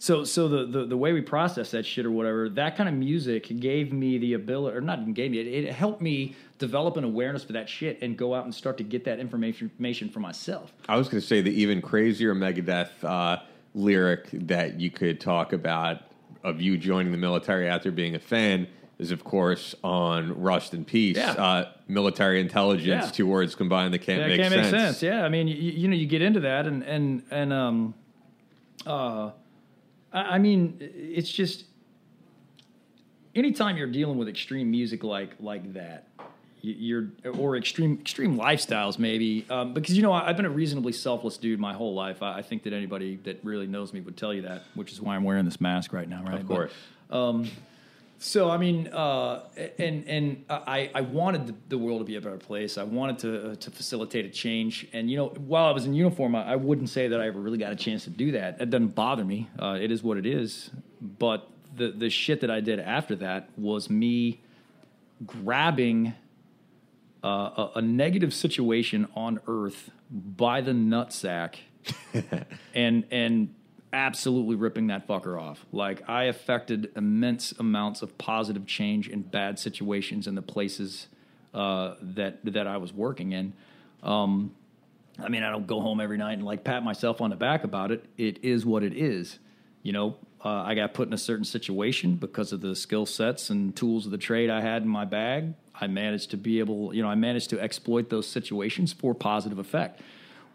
so, so the, the the way we process that shit or whatever, that kind of music gave me the ability, or not even gave me it, it helped me develop an awareness for that shit and go out and start to get that information information for myself. I was going to say the even crazier Megadeth uh, lyric that you could talk about of you joining the military after being a fan is, of course, on Rust in Peace. Yeah. Uh, military intelligence, Yeah. two words combined that can't, Yeah, make, can't sense. make sense. Yeah, I mean, you, you know, you get into that, and and and um, uh, I I mean, it's just anytime you're dealing with extreme music like like that, you- you're or extreme extreme lifestyles maybe um, because you know I- I've been a reasonably selfless dude my whole life. I, I think that anybody that really knows me would tell you that, which is why I'm wearing this mask right now. Right, Of But- course. so I mean, uh, and and I, I wanted the, the world to be a better place. I wanted to uh, to facilitate a change. And you know, while I was in uniform, I, I wouldn't say that I ever really got a chance to do that. It doesn't bother me. Uh, it is what it is. But the the shit that I did after that was me grabbing uh, a, a negative situation on Earth by the nutsack (laughs) and and absolutely ripping that fucker off. Like I affected immense amounts of positive change in bad situations in the places uh, that that I was working in. Um, I mean, I don't go home every night and like pat myself on the back about it. It is what it is. You know, uh, I got put in a certain situation because of the skill sets and tools of the trade I had in my bag. I managed to be able, you know, I managed to exploit those situations for positive effect,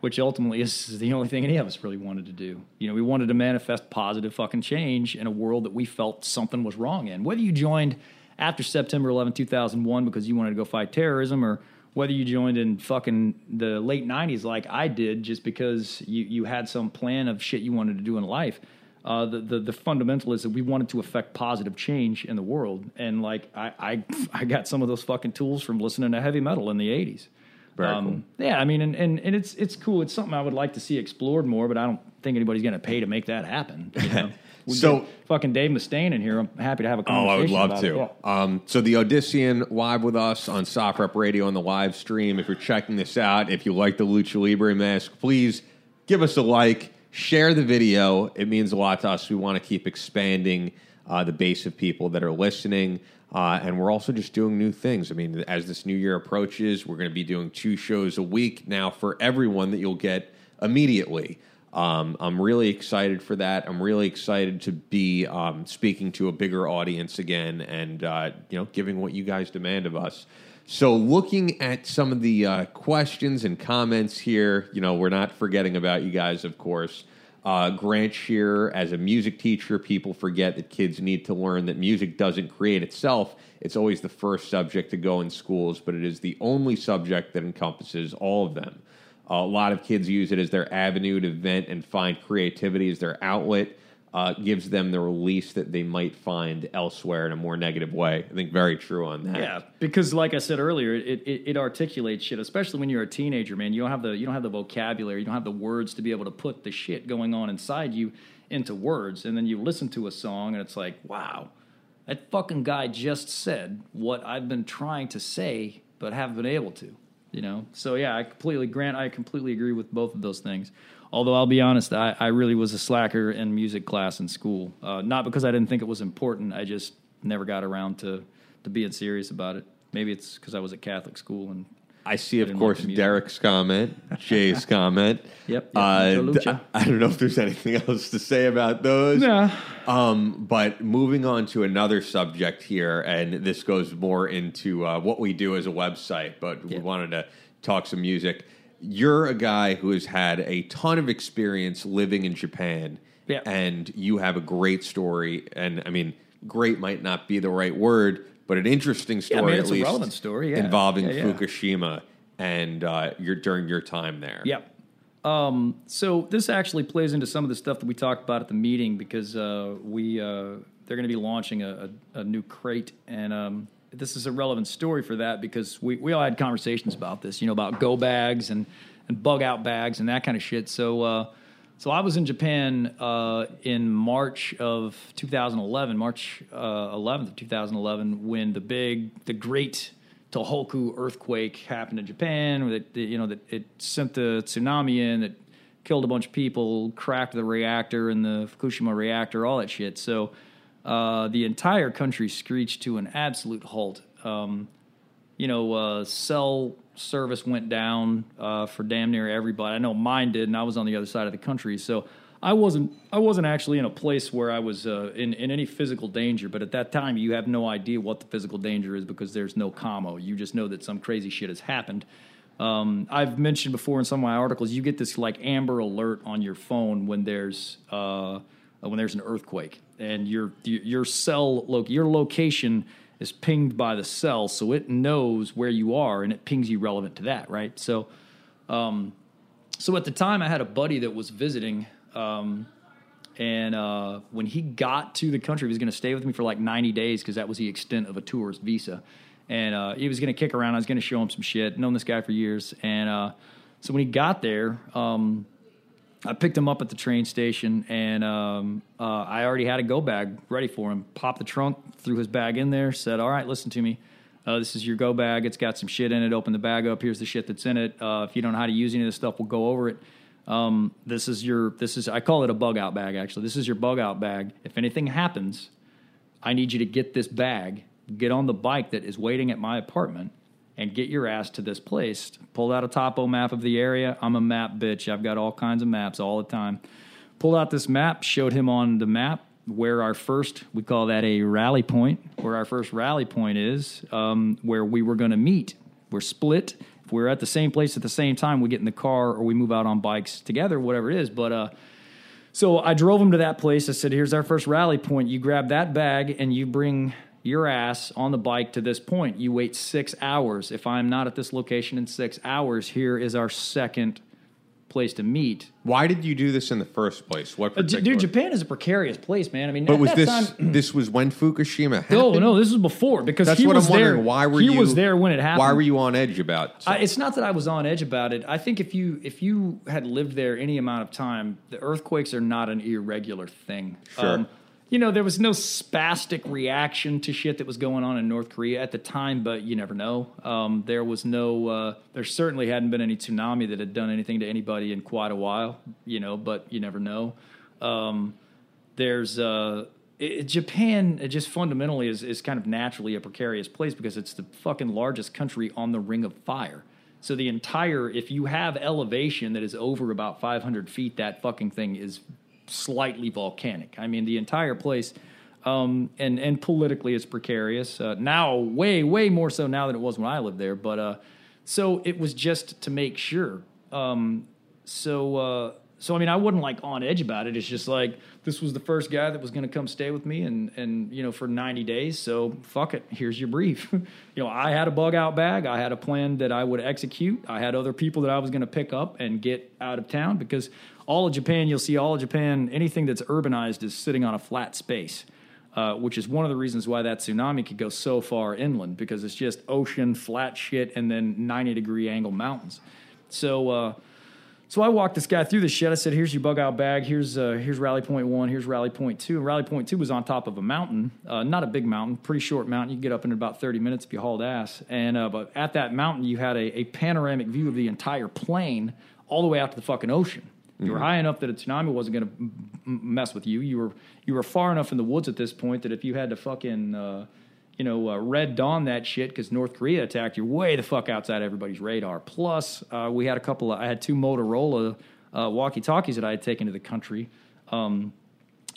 which ultimately is the only thing any of us really wanted to do. You know, we wanted to manifest positive fucking change in a world that we felt something was wrong in. Whether you joined after September 11, 2001 because you wanted to go fight terrorism or whether you joined in fucking the late 90s like I did just because you, you had some plan of shit you wanted to do in life. Uh, the, the the fundamental is that we wanted to affect positive change in the world, and like I I, (laughs) I got some of those fucking tools from listening to heavy metal in the '80s. Very cool. Yeah, I mean, and, and, and it's it's cool. It's something I would like to see explored more, but I don't think anybody's going to pay to make that happen. You (laughs) know? So- fucking Dave Mustaine in here. I'm happy to have a conversation. Oh. I would love to. Yeah. Um, so the Odyssean live with us on SOFREP Radio on the live stream. If you're checking this out, if you like the Lucha Libre mask, please give us a like, share the video. It means a lot to us. We want to keep expanding uh, the base of people that are listening. Uh, and we're also just doing new things. I mean, as this new year approaches, we're going to be doing two shows a week now for everyone that you'll get immediately. Um, I'm really excited for that. I'm really excited to be um, speaking to a bigger audience again, and uh, you know, giving what you guys demand of us. So, looking at some of the uh, questions and comments here, you know, we're not forgetting about you guys, of course. Uh, Grant Shearer, as a music teacher, people forget that kids need to learn that music doesn't create itself. It's always the first subject to go in schools, but it is the only subject that encompasses all of them. a lot of kids use it as their avenue to vent and find creativity as their outlet. Uh, gives them the release that they might find elsewhere in a more negative way. I think very true on that. Yeah, because like I said earlier, it, it, it articulates shit, especially when you're a teenager, man. You don't have the you don't have the vocabulary, you don't have the words to be able to put the shit going on inside you into words, and then you listen to a song and it's like, wow, that fucking guy just said what I've been trying to say but haven't been able to. You know, so yeah, I completely grant. I completely agree with both of those things. Although I'll be honest, I, I really was a slacker in music class in school. Uh, not because I didn't think it was important. I just never got around to to being serious about it. Maybe it's because I was at Catholic school and I see, of course, like the music. Derek's comment, Jay's (laughs) comment. Yep, yep, Uh, salute. I don't know if there's anything else to say about those. yeah, Um, but moving on to another subject here, and this goes more into uh, what we do as a website, but we wanted to talk some music. You're a guy who has had a ton of experience living in Japan, Yeah. and you have a great story. And I mean, great might not be the right word, but an interesting story I mean, at it's a least relevant story, yeah. involving Yeah, yeah. Fukushima and uh, your during your time there. Yep. Um, so this actually plays into some of the stuff that we talked about at the meeting because uh, we uh, they're going to be launching a, a, a new crate, and um, this is a relevant story for that because we, we all had conversations about this, you know, about go bags and and bug out bags and that kind of shit. So. Uh, so I was in Japan uh, in March of 2011, March uh, 11th of 2011, when the big, the great Tohoku earthquake happened in Japan. That you know that it sent the tsunami in that killed a bunch of people, cracked the reactor and the Fukushima reactor, all that shit. So uh, the entire country screeched to an absolute halt. Um, you know, uh, cell service went down uh, for damn near everybody. I know mine did, and I was on the other side of the country, so I wasn't. I wasn't actually in a place where I was uh, in in any physical danger. But at that time, you have no idea what the physical danger is because there's no commo. You just know that some crazy shit has happened. Um, I've mentioned before in some of my articles, you get this like amber alert on your phone when there's uh, when there's an earthquake, and your your cell lo- your location is pinged by the cell, so it knows where you are and it pings you relevant to that, right? So, um, so at the time, I had a buddy that was visiting, um, and uh, when he got to the country, he was going to stay with me for like 90 days because that was the extent of a tourist visa, and uh, he was going to kick around. I was going to show him some shit. Known this guy for years, and uh, so when he got there. Um, I picked him up at the train station, and um, uh, I already had a go bag ready for him. Popped the trunk, threw his bag in there, said, "All right, listen to me. Uh, this is your go bag. It's got some shit in it. Open the bag up. Here's the shit that's in it. Uh, if you don't know how to use any of this stuff, we'll go over it. Um, this is your. This is. I call it a bug out bag. Actually, this is your bug out bag. If anything happens, I need you to get this bag, get on the bike that is waiting at my apartment, and get your ass to this place. Pulled out a topo map of the area. I'm a map bitch. I've got all kinds of maps all the time. Pulled out this map, showed him on the map where our first, we call that a rally point, where our first rally point is, um, where we were going to meet. We're split. If we're at the same place at the same time, we get in the car or we move out on bikes together, whatever it is. But, uh, so I drove him to that place. I said, "Here's our first rally point. You grab that bag and you bring your ass on the bike to this point. You wait six hours. If I'm not at this location in six hours, here is our second place to meet." Why did you do this in the first place? What Uh, particular? dude, Japan is a precarious place, man. I mean, But was this time- this was when Fukushima happened? no, no, this was before because That's he what was I'm wondering. there. Why were he you? was there when it happened? Why were you on edge about? I, it's not that I was on edge about it. I think if you if you had lived there any amount of time, the earthquakes are not an irregular thing. Um, Sure. You know, there was no spastic reaction to shit that was going on in North Korea at the time, but you never know. Um, there was no, uh, there certainly hadn't been any tsunami that had done anything to anybody in quite a while, you know, but you never know. Um, there's uh, it, Japan. It just fundamentally is is kind of naturally a precarious place because it's the fucking largest country on the Ring of Fire. So the entire, if you have elevation that is over about 500 feet, that fucking thing is slightly volcanic. I mean, the entire place, um, and and politically, it's precarious uh, now. Way way more so now than it was when I lived there. But uh, so it was just to make sure. Um, so uh, so I mean, I wasn't like on edge about it. It's just like this was the first guy that was going to come stay with me, and and you know for ninety days. So fuck it. Here's your brief. (laughs) you know, I had a bug out bag. I had a plan that I would execute. I had other people that I was going to pick up and get out of town because all of Japan, you'll see all of Japan. Anything that's urbanized is sitting on a flat space. Uh, which is one of the reasons why that tsunami could go so far inland because it's just ocean, flat shit, and then 90 degree angle mountains. So, uh, so I walked this guy through the shit. I said, "Here's your bug out bag. Here's uh, here's rally point one. Here's rally point two. And rally point two was on top of a mountain, uh, not a big mountain, pretty short mountain. You get up in about 30 minutes if you hauled ass. And uh, but at that mountain, you had a, a panoramic view of the entire plain all the way out to the fucking ocean. You were high enough that a tsunami wasn't going to m- mess with you. You were you were far enough in the woods at this point that if you had to fucking uh, you know uh, red dawn that shit because North Korea attacked, you're way the fuck outside everybody's radar. Plus, uh, we had a couple. Of, I had two Motorola uh, walkie talkies that I had taken to the country. Um,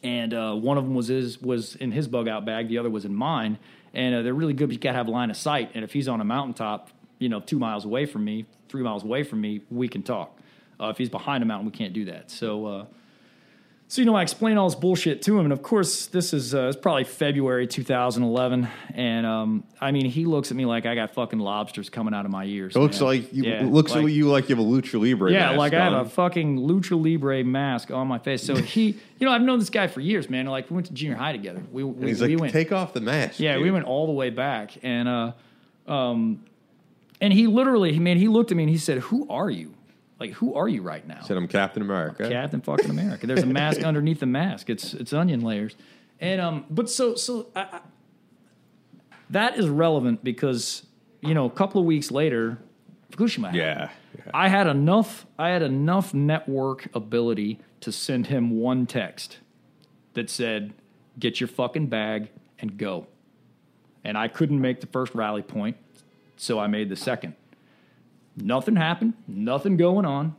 and uh, one of them was his was in his bug out bag. The other was in mine, and uh, they're really good. But you got to have line of sight. And if he's on a mountaintop, you know, two miles away from me, three miles away from me, we can talk. Uh, if he's behind a mountain, we can't do that. So, uh, so you know, I explain all this bullshit to him, and of course, this is uh, it's probably February 2011, and um, I mean, he looks at me like I got fucking lobsters coming out of my ears. It looks man. like you Yeah, it looks like- you like you have a lucha libre. yeah, mask like I have on. a fucking lucha libre mask on my face. So (laughs) he, you know, I've known this guy for years, man. Like we went to junior high together. We, we, he's we like, went, take off the mask. yeah, we went all the way back, and uh, um, and he literally, he man, he looked at me and he said, "Who are you? Like, who are you right now?" Said I'm Captain America. Captain fucking America. There's a mask (laughs) underneath the mask. It's it's onion layers, and um, but so so I, I, that is relevant because you know a couple of weeks later, Fukushima. Yeah. yeah. I had enough. I had enough network ability to send him one text that said, "Get your fucking bag and go." And I couldn't make the first rally point, so I made the second. Nothing happened. Nothing going on.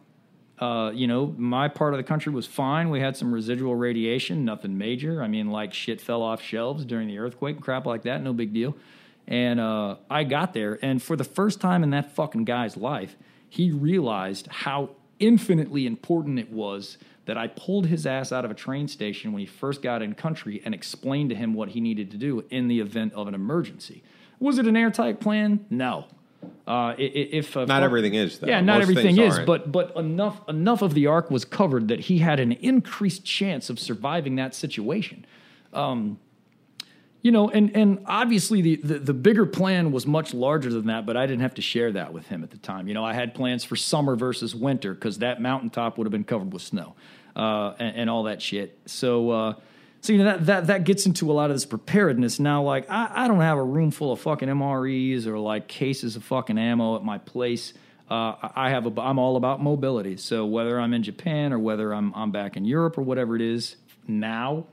Uh, you know, my part of the country was fine. We had some residual radiation, nothing major. I mean, like shit fell off shelves during the earthquake and crap like that, no big deal. And uh, I got there, and for the first time in that fucking guy's life, he realized how infinitely important it was that I pulled his ass out of a train station when he first got in country and explained to him what he needed to do in the event of an emergency. Was it an airtight plan? No. Uh, if uh, Not everything is, though. yeah, not Most everything is, aren't. but but enough enough of the arc was covered that he had an increased chance of surviving that situation. Um, you know, and and obviously the, the the bigger plan was much larger than that, but I didn't have to share that with him at the time. You know, I had plans for summer versus winter because that mountaintop would have been covered with snow uh, and, and all that shit. So. So you know that, that that gets into a lot of this preparedness now. Like I, I don't have a room full of fucking MREs or like cases of fucking ammo at my place. Uh, I have a I'm all about mobility. So whether I'm in Japan or whether I'm I'm back in Europe or whatever it is now,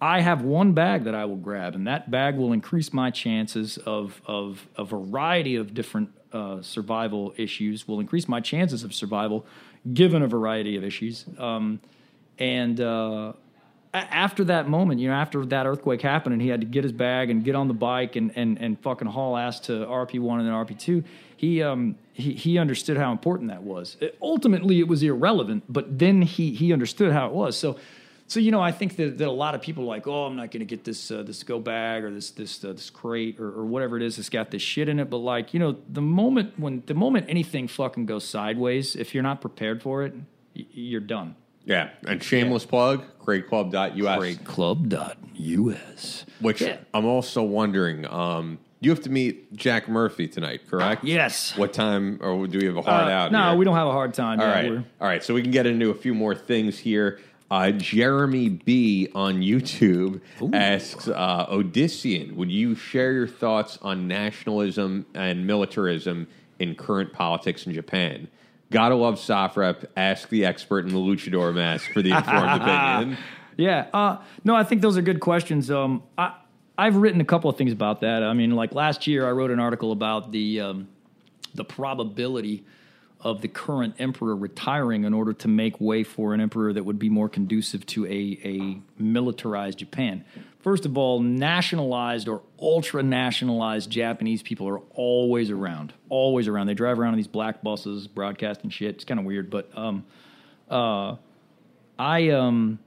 I have one bag that I will grab, and that bag will increase my chances of of a variety of different uh, survival issues. Will increase my chances of survival, given a variety of issues. Um, and uh, after that moment, you know, after that earthquake happened, and he had to get his bag and get on the bike and and and fucking haul ass to RP one and then RP two. He um he he understood how important that was. It- ultimately, it was irrelevant, but then he he understood how it was. So. So you know, I think that, that a lot of people are like, oh, I'm not going to get this uh, this go bag or this this uh, this crate or, or whatever it is that's got this shit in it. But like, you know, the moment when the moment anything fucking goes sideways, if you're not prepared for it, y- you're done. Yeah, and shameless plug, crateclub.us. Club.us. Which Yeah. I'm also wondering, um, you have to meet Jack Murphy tonight, correct? Yes. What time, or do we have a hard Uh, out? no, here? we don't have a hard time. All yeah, right, we're- all right. So we can get into a few more things here. Uh, Jeremy B on YouTube asks uh, Odyssean, would you share your thoughts on nationalism and militarism in current politics in Japan? Gotta love SOFREP. Ask the expert in the luchador mask for the informed (laughs) opinion. Yeah. Uh, no, I think those are good questions. Um, I, I've written a couple of things about that. I mean, like last year, I wrote an article about the um, the probability of the current emperor retiring in order to make way for an emperor that would be more conducive to a, a militarized Japan. First of all, nationalized or ultra nationalized Japanese people are always around, always around. They drive around in these black buses, broadcasting shit. It's kind of weird, but um, uh, I um,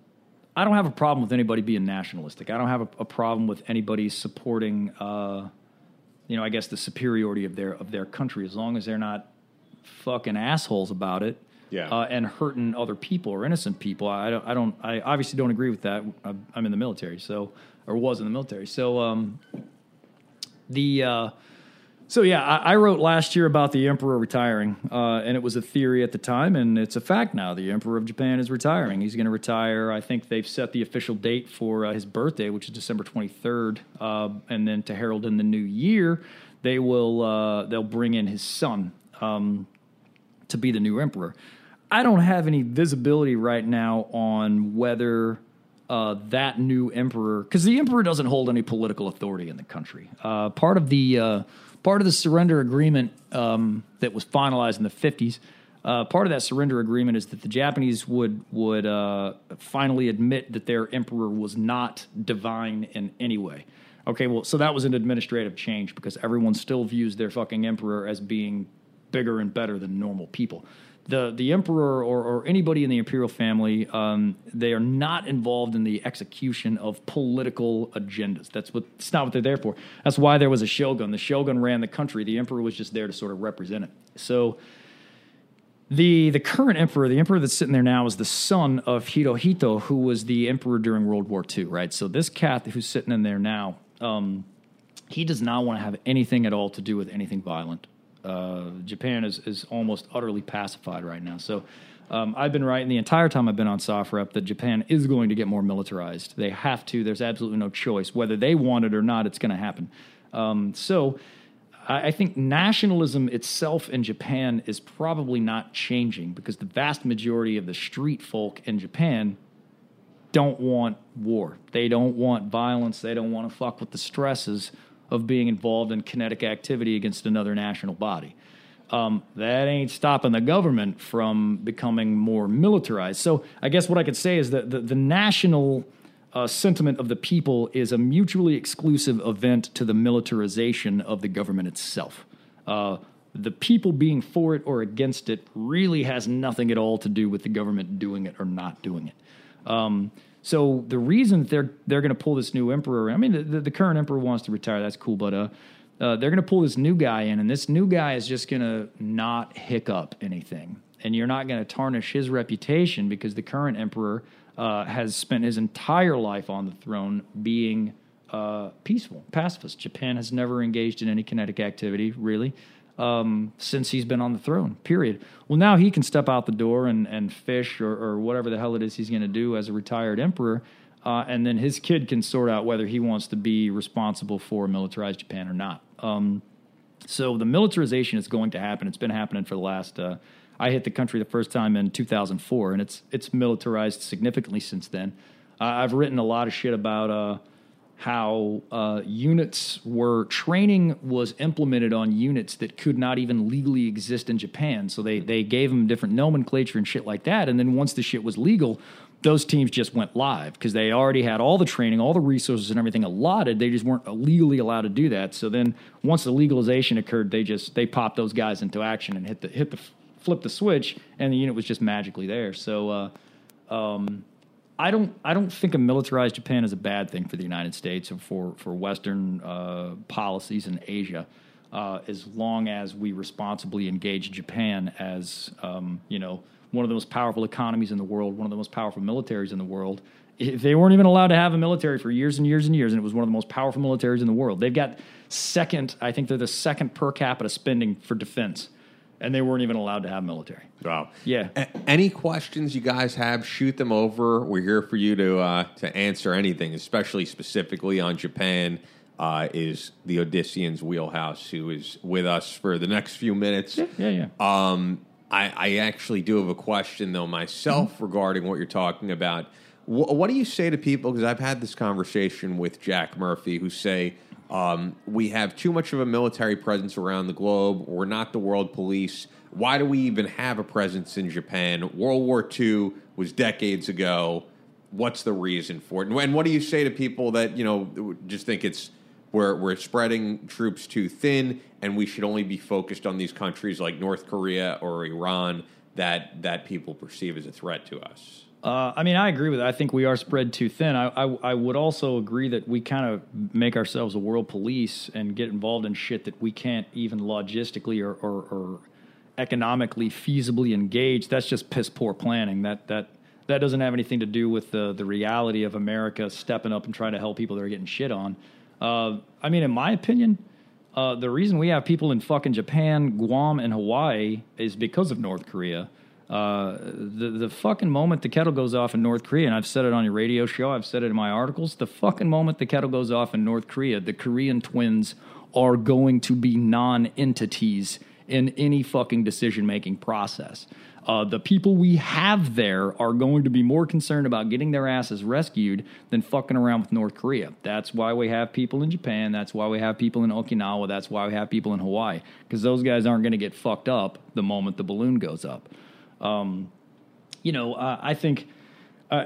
I don't have a problem with anybody being nationalistic. I don't have a, a problem with anybody supporting, uh, you know, I guess the superiority of their of their country as long as they're not fucking assholes about it. Yeah. Uh, and hurting other people or innocent people. I don't. I don't. I obviously don't agree with that. I'm in the military, so or was in the military. So um, the uh, so yeah, I, I wrote last year about the emperor retiring, uh, and it was a theory at the time, and it's a fact now. The emperor of Japan is retiring. He's going to retire. I think they've set the official date for uh, his birthday, which is December 23rd, uh, and then to herald in the new year, they will uh, they'll bring in his son um, to be the new emperor. I don't have any visibility right now on whether uh, that new emperor, because the emperor doesn't hold any political authority in the country. Uh, part of the uh, part of the surrender agreement um, that was finalized in the fifties. Uh, part of that surrender agreement is that the Japanese would would uh, finally admit that their emperor was not divine in any way. Okay, well, so that was an administrative change because everyone still views their fucking emperor as being bigger and better than normal people. The the emperor or, or anybody in the imperial family, um, they are not involved in the execution of political agendas. That's what it's not what they're there for. That's why there was a shogun. The shogun ran the country. The emperor was just there to sort of represent it. So the the current emperor, the emperor that's sitting there now, is the son of Hirohito, who was the emperor during World War II. Right. So this cat who's sitting in there now, um, he does not want to have anything at all to do with anything violent. Uh, Japan is is almost utterly pacified right now. So. Um, I've been writing the entire time I've been on SOFREP that Japan is going to get more militarized. They have to. There's absolutely no choice. Whether they want it or not, it's going to happen. Um, so I I think nationalism itself in Japan is probably not changing because the vast majority of the street folk in Japan don't want war. They don't want violence. They don't want to fuck with the stresses of being involved in kinetic activity against another national body. Um, that ain't stopping the government from becoming more militarized. So I guess what I could say is that the, the national uh, sentiment of the people is a mutually exclusive event to the militarization of the government itself. Uh, the people being for it or against it really has nothing at all to do with the government doing it or not doing it. Um, so the reason they're they're going to pull this new emperor, I mean, the, the, current emperor wants to retire. That's cool, but uh, uh, they're going to pull this new guy in, and this new guy is just going to not hiccup anything, and you're not going to tarnish his reputation because the current emperor uh, has spent his entire life on the throne being uh, peaceful, pacifist. Japan has never engaged in any kinetic activity, really, um, since he's been on the throne, period. Well, now he can step out the door and, and fish or, or whatever the hell it is he's going to do as a retired emperor. Uh, and then his kid can sort out whether he wants to be responsible for militarized Japan or not. Um, so the militarization is going to happen. It's been happening for the last. Uh, I hit the country the first time in 2004, and it's it's militarized significantly since then. Uh, I've written a lot of shit about uh, how uh, units were training was implemented on units that could not even legally exist in Japan. So they they gave them different nomenclature and shit like that. And then once the shit was legal, those teams just went live because they already had all the training, all the resources, and everything allotted. They just weren't legally allowed to do that. So then once the legalization occurred, they just they popped those guys into action and hit the hit the flip the switch, and the unit was just magically there. So. Uh, um, I don't. I don't think a militarized Japan is a bad thing for the United States or for for Western uh, policies in Asia, uh, as long as we responsibly engage Japan as um, you know one of the most powerful economies in the world, one of the most powerful militaries in the world. If they weren't even allowed to have a military for years and years and years, and it was one of the most powerful militaries in the world. They've got second. I think they're the second per capita spending for defense, and they weren't even allowed to have military. Wow. Yeah. A- any questions you guys have, shoot them over. We're here for you to uh, to answer anything, especially specifically on Japan. Uh, is the Odysseans wheelhouse who is with us for the next few minutes? Yeah, yeah, yeah. Um, I, I actually do have a question though myself regarding what you're talking about. Wh- what do you say to people? Because I've had this conversation with Jack Murphy, who say um, we have too much of a military presence around the globe. We're not the world police. Why do we even have a presence in Japan? World War II was decades ago. What's the reason for it? And, what do you say to people that you know just think it's we're we're spreading troops too thin, and we should only be focused on these countries like North Korea or Iran that that people perceive as a threat to us. Uh, I mean, I agree with that. I think we are spread too thin. I, I, I would also agree that we kind of make ourselves a world police and get involved in shit that we can't even logistically or, or, or economically feasibly engage. That's just piss poor planning. That that that doesn't have anything to do with the the reality of America stepping up and trying to help people that are getting shit on. Uh, I mean, in my opinion, uh, the reason we have people in fucking Japan, Guam, and Hawaii is because of North Korea. Uh, the the fucking moment the kettle goes off in North Korea, and I've said it on your radio show, I've said it in my articles. The fucking moment the kettle goes off in North Korea, the Korean twins are going to be non-entities in any fucking decision making process. Uh, the people we have there are going to be more concerned about getting their asses rescued than fucking around with North Korea. That's why we have people in Japan. That's why we have people in Okinawa. That's why we have people in Hawaii. Because those guys aren't going to get fucked up the moment the balloon goes up. Um, you know, uh, I think. Uh,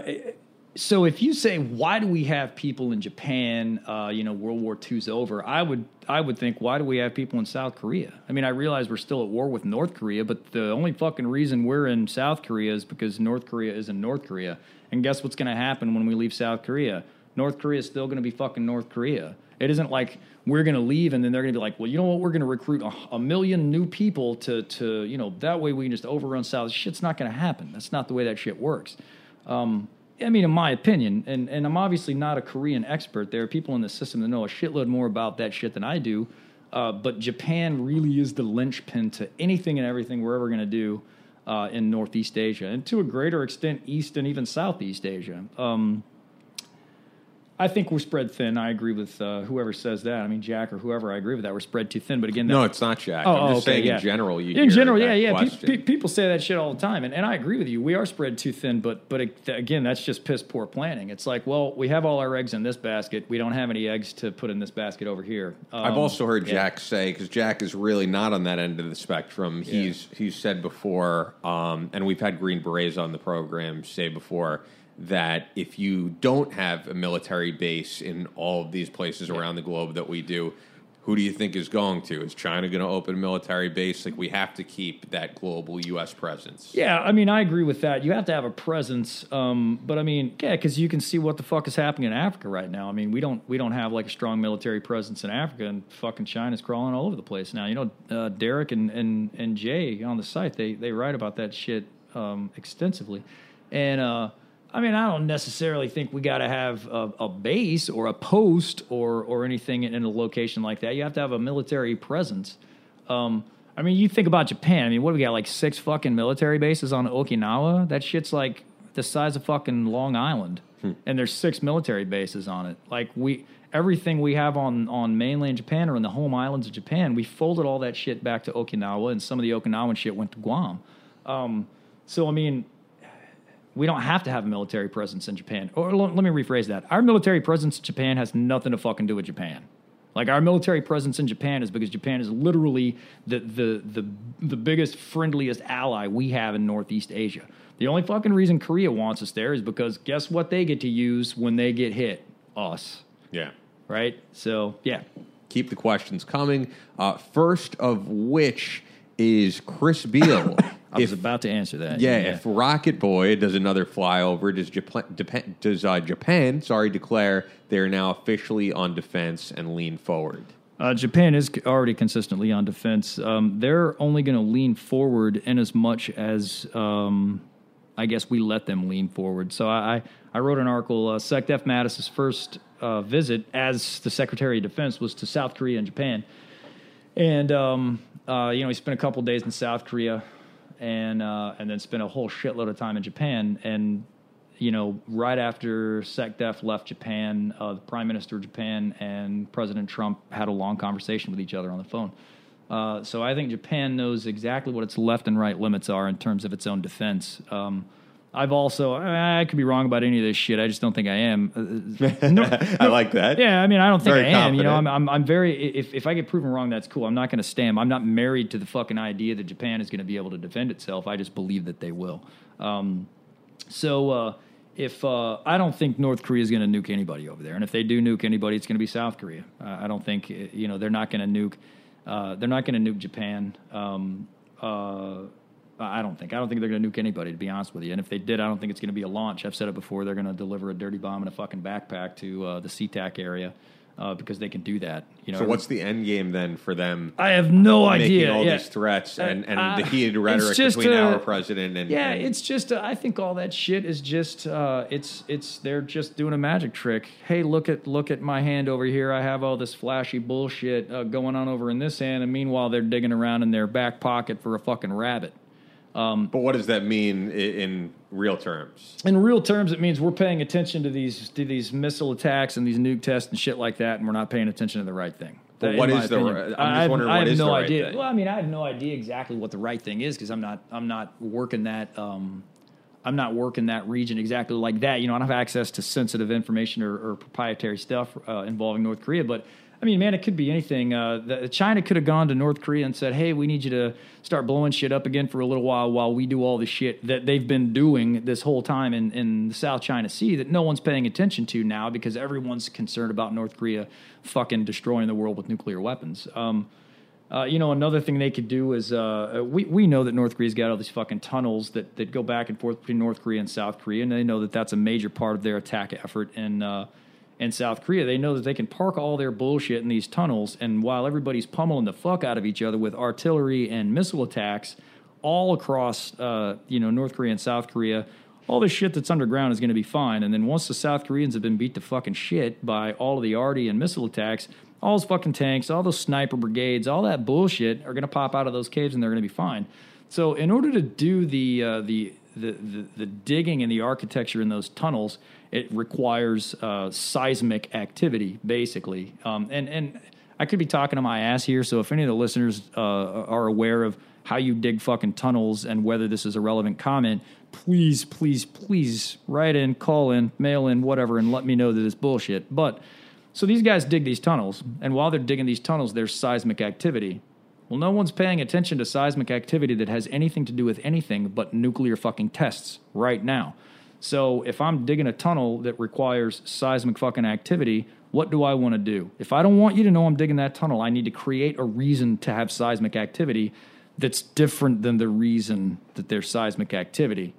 so if you say why do we have people in Japan? Uh, you know, World War II's over. I would I would think why do we have people in South Korea? I mean, I realize we're still at war with North Korea, but the only fucking reason we're in South Korea is because North Korea is in North Korea. And guess what's going to happen when we leave South Korea? North Korea is still going to be fucking North Korea. It isn't like we're going to leave and then they're going to be like, well, you know what? We're going to recruit a, a, million new people to to you know that way we can just overrun South. Shit's not going to happen. That's not the way that shit works. Um, I mean, in my opinion, and, and I'm obviously not a Korean expert. There are people in the system that know a shitload more about that shit than I do. Uh, but Japan really is the linchpin to anything and everything we're ever going to do uh, in Northeast Asia, and to a greater extent, East and even Southeast Asia. Um, I think we're spread thin. I agree with uh, whoever says that. I mean, Jack or whoever. I agree with that. We're spread too thin. But again, that, No, it's not Jack. Oh, I'm oh, just okay, saying yeah. in general. You in general, yeah, yeah. Pe- pe- people say that shit all the time, and, and I agree with you. We are spread too thin, but but again, that's just piss poor planning. It's like, well, we have all our eggs in this basket. We don't have any eggs to put in this basket over here. I've Um, also heard yeah. Jack say because Jack is really not on that end of the spectrum. He's he's said before, um, and we've had Green Berets on the program say before that if you don't have a military base in all of these places around the globe that we do, who do you think is going to? Is China going to open a military base? Like we have to keep that global U.S. presence. Yeah, I mean, I agree with that. You have to have a presence, um, but I mean, yeah, because you can see what the fuck is happening in Africa right now. I mean, we don't we don't have like a strong military presence in Africa, and fucking China's crawling all over the place now. You know, uh, Derek and, and and Jay on the site they they write about that shit um, extensively, and uh, I mean, I don't necessarily think we got to have a, a base or a post or or anything in a location like that. You have to have a military presence. Um, I mean, you think about Japan. I mean, what do we got? Like six fucking military bases on Okinawa. That shit's like the size of fucking Long Island, and there's six military bases on it. Like we, everything we have on on mainland Japan or in the home islands of Japan, we folded all that shit back to Okinawa, and some of the Okinawan shit went to Guam. Um, so I mean, we don't have to have a military presence in Japan. Or l- let me rephrase that. Our military presence in Japan has nothing to fucking do with Japan. Like our military presence in Japan is because Japan is literally the the the the biggest friendliest ally we have in Northeast Asia. The only fucking reason Korea wants us there is because guess what they get to use when they get hit? Us. Yeah. Right? So, yeah. keep the questions coming. Uh, first of which is Chris Beal. (laughs) I was about to answer that. yeah, if Rocket Boy does another flyover, does Japan, Japan, does uh, Japan sorry declare they are now officially on defense and lean forward? Uh, Japan is already consistently on defense. Um, they're only going to lean forward in as much as um, I guess we let them lean forward. So I, I wrote an article. Uh, SecDef Mattis's first uh, visit as the Secretary of Defense was to South Korea and Japan, and um, uh, you know he spent a couple days in South Korea, and uh, and then spent a whole shitload of time in Japan. And you know, right after SecDef left Japan, uh, the Prime Minister of Japan and President Trump had a long conversation with each other on the phone. Uh, so I think Japan knows exactly what its left and right limits are in terms of its own defense. Um, I've also I, could be wrong about any of this shit. I just don't think I am. Uh, no- (laughs) I like that. yeah, I mean, I don't think Very I am. You know, I'm. I'm, I'm very. If, if I get proven wrong, that's cool. I'm not going to stand. I'm not married to the fucking idea that Japan is going to be able to defend itself. I just believe that they will. Um, so uh, if uh, I don't think North Korea is going to nuke anybody over there, and if they do nuke anybody, it's going to be South Korea. Uh, I don't think uh, you know they're not going to nuke. Uh, they're not going to nuke Japan. Um, uh, I don't think. I don't think they're going to nuke anybody, to be honest with you. And if they did, I don't think it's going to be a launch. I've said it before. They're going to deliver a dirty bomb in a fucking backpack to uh, the SeaTac area uh, because they can do that. You know. So what's the end game then for them? I have no making idea. all yeah. these threats and, and Uh, the heated rhetoric between uh, our president and Yeah, and- it's just uh, I think all that shit is just uh, it's it's they're just doing a magic trick. Hey, look at look at my hand over here. I have all this flashy bullshit uh, going on over in this hand, and meanwhile they're digging around in their back pocket for a fucking rabbit. But what does that mean i- in real terms? In real terms, it means we're paying attention to these to these missile attacks and these nuke tests and shit like that, and we're not paying attention to the right thing. But In what is the opinion. ri- I'm just I have- wondering I have no right idea. thing? Well, I mean, I have no idea exactly what the right thing is because I'm not I'm not working that um, I'm not working that region exactly like that. You know, I don't have access to sensitive information or, or proprietary stuff uh, involving North Korea. But I mean, man, it could be anything. Uh, the, China could have gone to North Korea and said, "Hey, we need you to start blowing shit up again for a little while while we do all the shit that they've been doing this whole time in, in the South China Sea that no one's paying attention to now because everyone's concerned about North Korea fucking destroying the world with nuclear weapons." Um, uh, you know, another thing they could do is uh, we we know that North Korea's got all these fucking tunnels that, that go back and forth between North Korea and South Korea, and they know that that's a major part of their attack effort in in South Korea. They know that they can park all their bullshit in these tunnels, and while everybody's pummeling the fuck out of each other with artillery and missile attacks all across uh, you know North Korea and South Korea. All the shit that's underground is going to be fine, and then once the South Koreans have been beat to fucking shit by all of the arty and missile attacks, all those fucking tanks, all those sniper brigades, all that bullshit are going to pop out of those caves and they're going to be fine. So, in order to do the, uh, the, the, the, the digging and the architecture in those tunnels, it requires uh, seismic activity, basically. Um, and, and I could be talking to my ass here, so if any of the listeners uh, are aware of how you dig fucking tunnels and whether this is a relevant comment, please, please, please write in, call in, mail in, whatever, and let me know that it's bullshit. But so these guys dig these tunnels, and while they're digging these tunnels, there's seismic activity. Well, no one's paying attention to seismic activity that has anything to do with anything but nuclear fucking tests right now. So if I'm digging a tunnel that requires seismic fucking activity, what do I want to do? If I don't want you to know I'm digging that tunnel, I need to create a reason to have seismic activity that's different than the reason that there's seismic activity.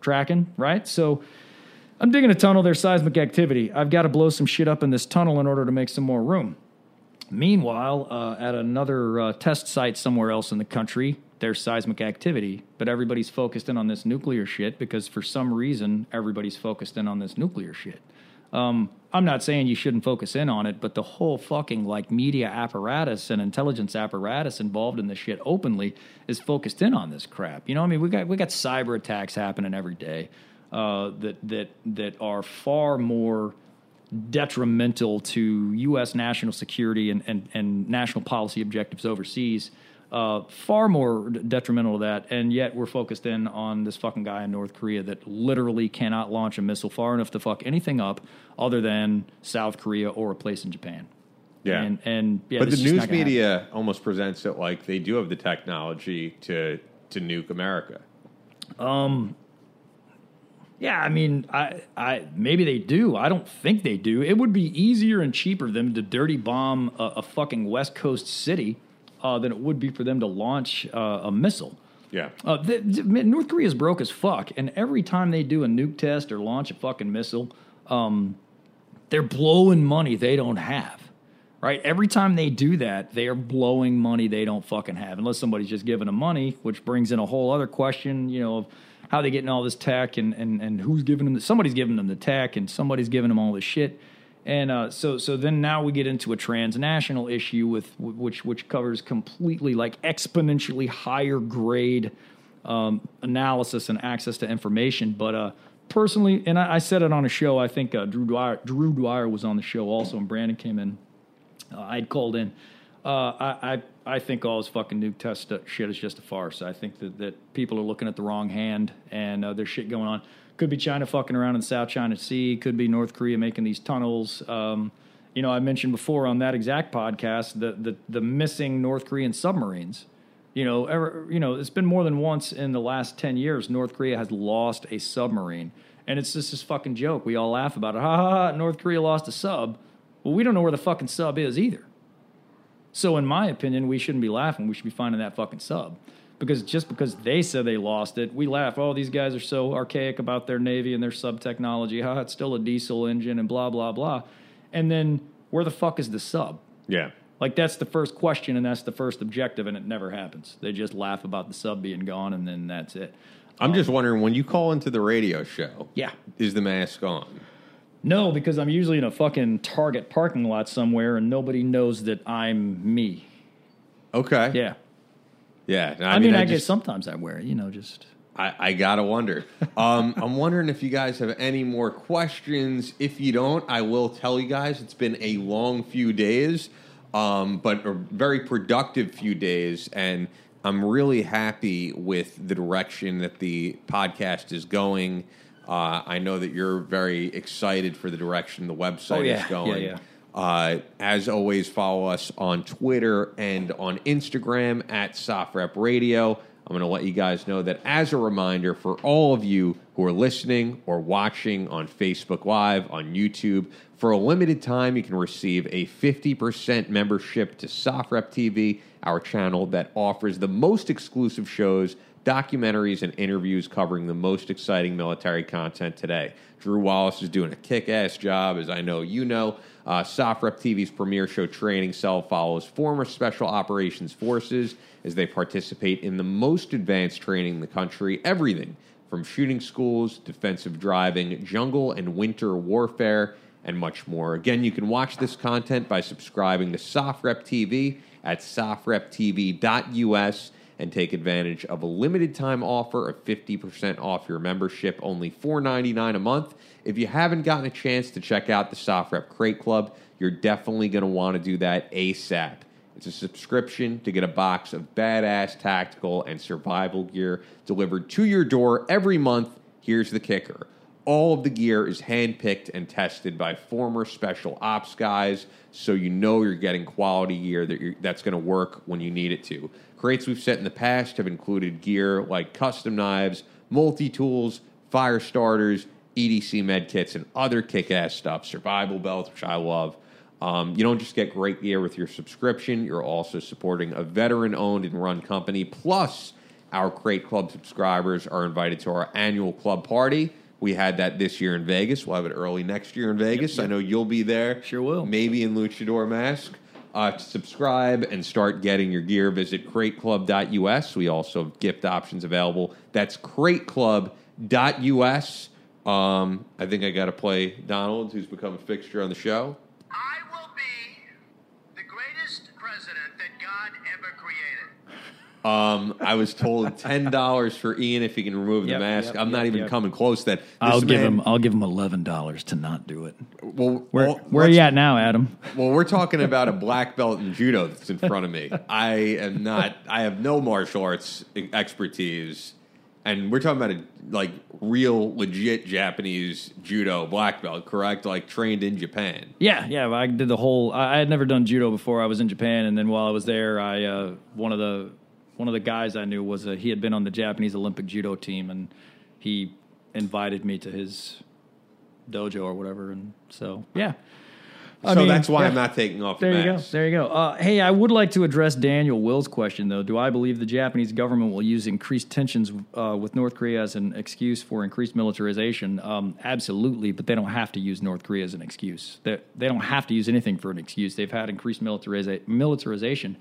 Tracking, right? So I'm digging a tunnel, there's seismic activity. I've got to blow some shit up in this tunnel in order to make some more room. Meanwhile, uh, at another uh, test site somewhere else in the country, there's seismic activity, but everybody's focused in on this nuclear shit because for some reason everybody's focused in on this nuclear shit. Um, I'm not saying you shouldn't focus in on it, but the whole fucking like media apparatus and intelligence apparatus involved in this shit openly is focused in on this crap. You know, I mean, we got we got cyber attacks happening every day uh, that that that are far more detrimental to U.S. national security and, and, and national policy objectives overseas. Uh, far more detrimental to that, and yet we're focused in on this fucking guy in North Korea that literally cannot launch a missile far enough to fuck anything up other than South Korea or a place in Japan. Yeah. and, and yeah, but the news gonna happen. media almost presents it like they do have the technology to to nuke America. Um, Yeah, I mean, I, I maybe they do. I don't think they do. It would be easier and cheaper them to dirty bomb a, a fucking West Coast city uh, than it would be for them to launch uh, a missile. Yeah. Uh, the, the- North Korea is broke as fuck, and every time they do a nuke test or launch a fucking missile, um, they're blowing money they don't have. Right? Every time they do that, they are blowing money they don't fucking have, unless somebody's just giving them money, which brings in a whole other question, you know, of how they getting all this tech and, and, and who's giving them. The, somebody's giving them the tech, and somebody's giving them all this shit. And uh, so, so then now we get into a transnational issue with which which covers completely like exponentially higher grade um, analysis and access to information. But uh, personally, and I, I said it on a show. I think uh, Drew Dwyer, Drew Dwyer was on the show also, and Brandon came in. Uh, I'd called in. Uh, I, I I think all this fucking New test shit is just a farce. I think that, that people are looking at the wrong hand, and uh, there's shit going on. Could be China fucking around in the South China Sea. Could be North Korea making these tunnels. Um, you know, I mentioned before on that exact podcast the the, the missing North Korean submarines. You know, ever, you know, it's been more than once in the last ten years. North Korea has lost a submarine, and it's just this fucking joke. We all laugh about it. Ha ha ha! North Korea lost a sub. Well, we don't know where the fucking sub is either. So, in my opinion, we shouldn't be laughing. We should be finding that fucking sub. Because just because they said they lost it, we laugh. Oh, these guys are so archaic about their navy and their sub technology. Ha, it's still a diesel engine and blah blah blah. And then where the fuck is the sub? Yeah. Like that's the first question and that's the first objective, and it never happens. They just laugh about the sub being gone, and then that's it. I'm just wondering when you call into the radio show, Yeah. is the mask on? No, because I'm usually in a fucking Target parking lot somewhere, and nobody knows that I'm me. Okay. Yeah. Yeah. I, mean, I, guess just- sometimes I wear it, you know, just. I, I gotta wonder. Um, (laughs) I'm wondering if you guys have any more questions. If you don't, I will tell you guys. It's been a long few days, um, but a very productive few days, and I'm really happy with the direction that the podcast is going. Uh, I know that you're very excited for the direction the website Oh, yeah. is Yeah, going. yeah. Uh, as always, follow us on Twitter and on Instagram at SOFREP Radio. I'm going to let you guys know that as a reminder for all of you who are listening or watching on Facebook Live, on YouTube, for a limited time, you can receive a 50% membership to SOFREP TV, our channel that offers the most exclusive shows documentaries and interviews covering the most exciting military content today. Drew Wallace is doing a kick ass job, as I know you know. Uh, SOFREP TV's premiere show Training Cell follows former Special Operations Forces as they participate in the most advanced training in the country, everything from shooting schools, defensive driving, jungle and winter warfare, and much more. Again, you can watch this content by subscribing to SOFREP TV at sofreptv.us and take advantage of a limited time offer of 50% off your membership, only $4.99 a month. If you haven't gotten a chance to check out the SOFREP Crate Club, you're definitely going to want to do that ASAP. It's a subscription to get a box of badass tactical and survival gear delivered to your door every month. Here's the kicker. All of the gear is handpicked and tested by former special ops guys, so you know you're getting quality gear that that's going to work when you need it to. Crates we've set in the past have included gear like custom knives, multi tools, fire starters, EDC med kits, and other kick ass stuff, survival belts, which I love. Um, you don't just get great gear with your subscription, you're also supporting a veteran owned and run company. Plus, our Crate Club subscribers are invited to our annual club party. We had that this year in Vegas. We'll have it early next year in Vegas. I know you'll be there. Sure will. Maybe in Luchador Mask. Uh, to subscribe and start getting your gear, visit crateclub.us. We also have gift options available. That's crateclub.us. Um, I think I got to play Donald, who's become a fixture on the show. I will be the greatest president that God ever created. Um, I was told ten dollars for Ian if he can remove the Yep, mask. yep, I'm not yep, even yep. coming close. to That This I'll give man- him. I'll give him eleven dollars to not do it. Well, Where well, Where are let's- you at now, Adam? Well, we're talking about a black belt in judo that's in front of me. I am not. I have no martial arts expertise, and we're talking about a like real, legit Japanese judo black belt, correct? Like trained in Japan. Yeah, yeah. I did the whole. I I had never done judo before. I was in Japan, and then while I was there, I uh, one of the one of the guys I knew was uh, he had been on the Japanese Olympic judo team, and he invited me to his dojo or whatever. And so, yeah. I so mean, that's why yeah. I'm not taking off. There the you go. There you go. Uh, hey, I would like to address Daniel Will's question, though. Do I believe the Japanese government will use increased tensions uh, with North Korea as an excuse for increased militarization? Um, absolutely, but they don't have to use North Korea as an excuse. They, they don't have to use anything for an excuse. They've had increased militariza- militarization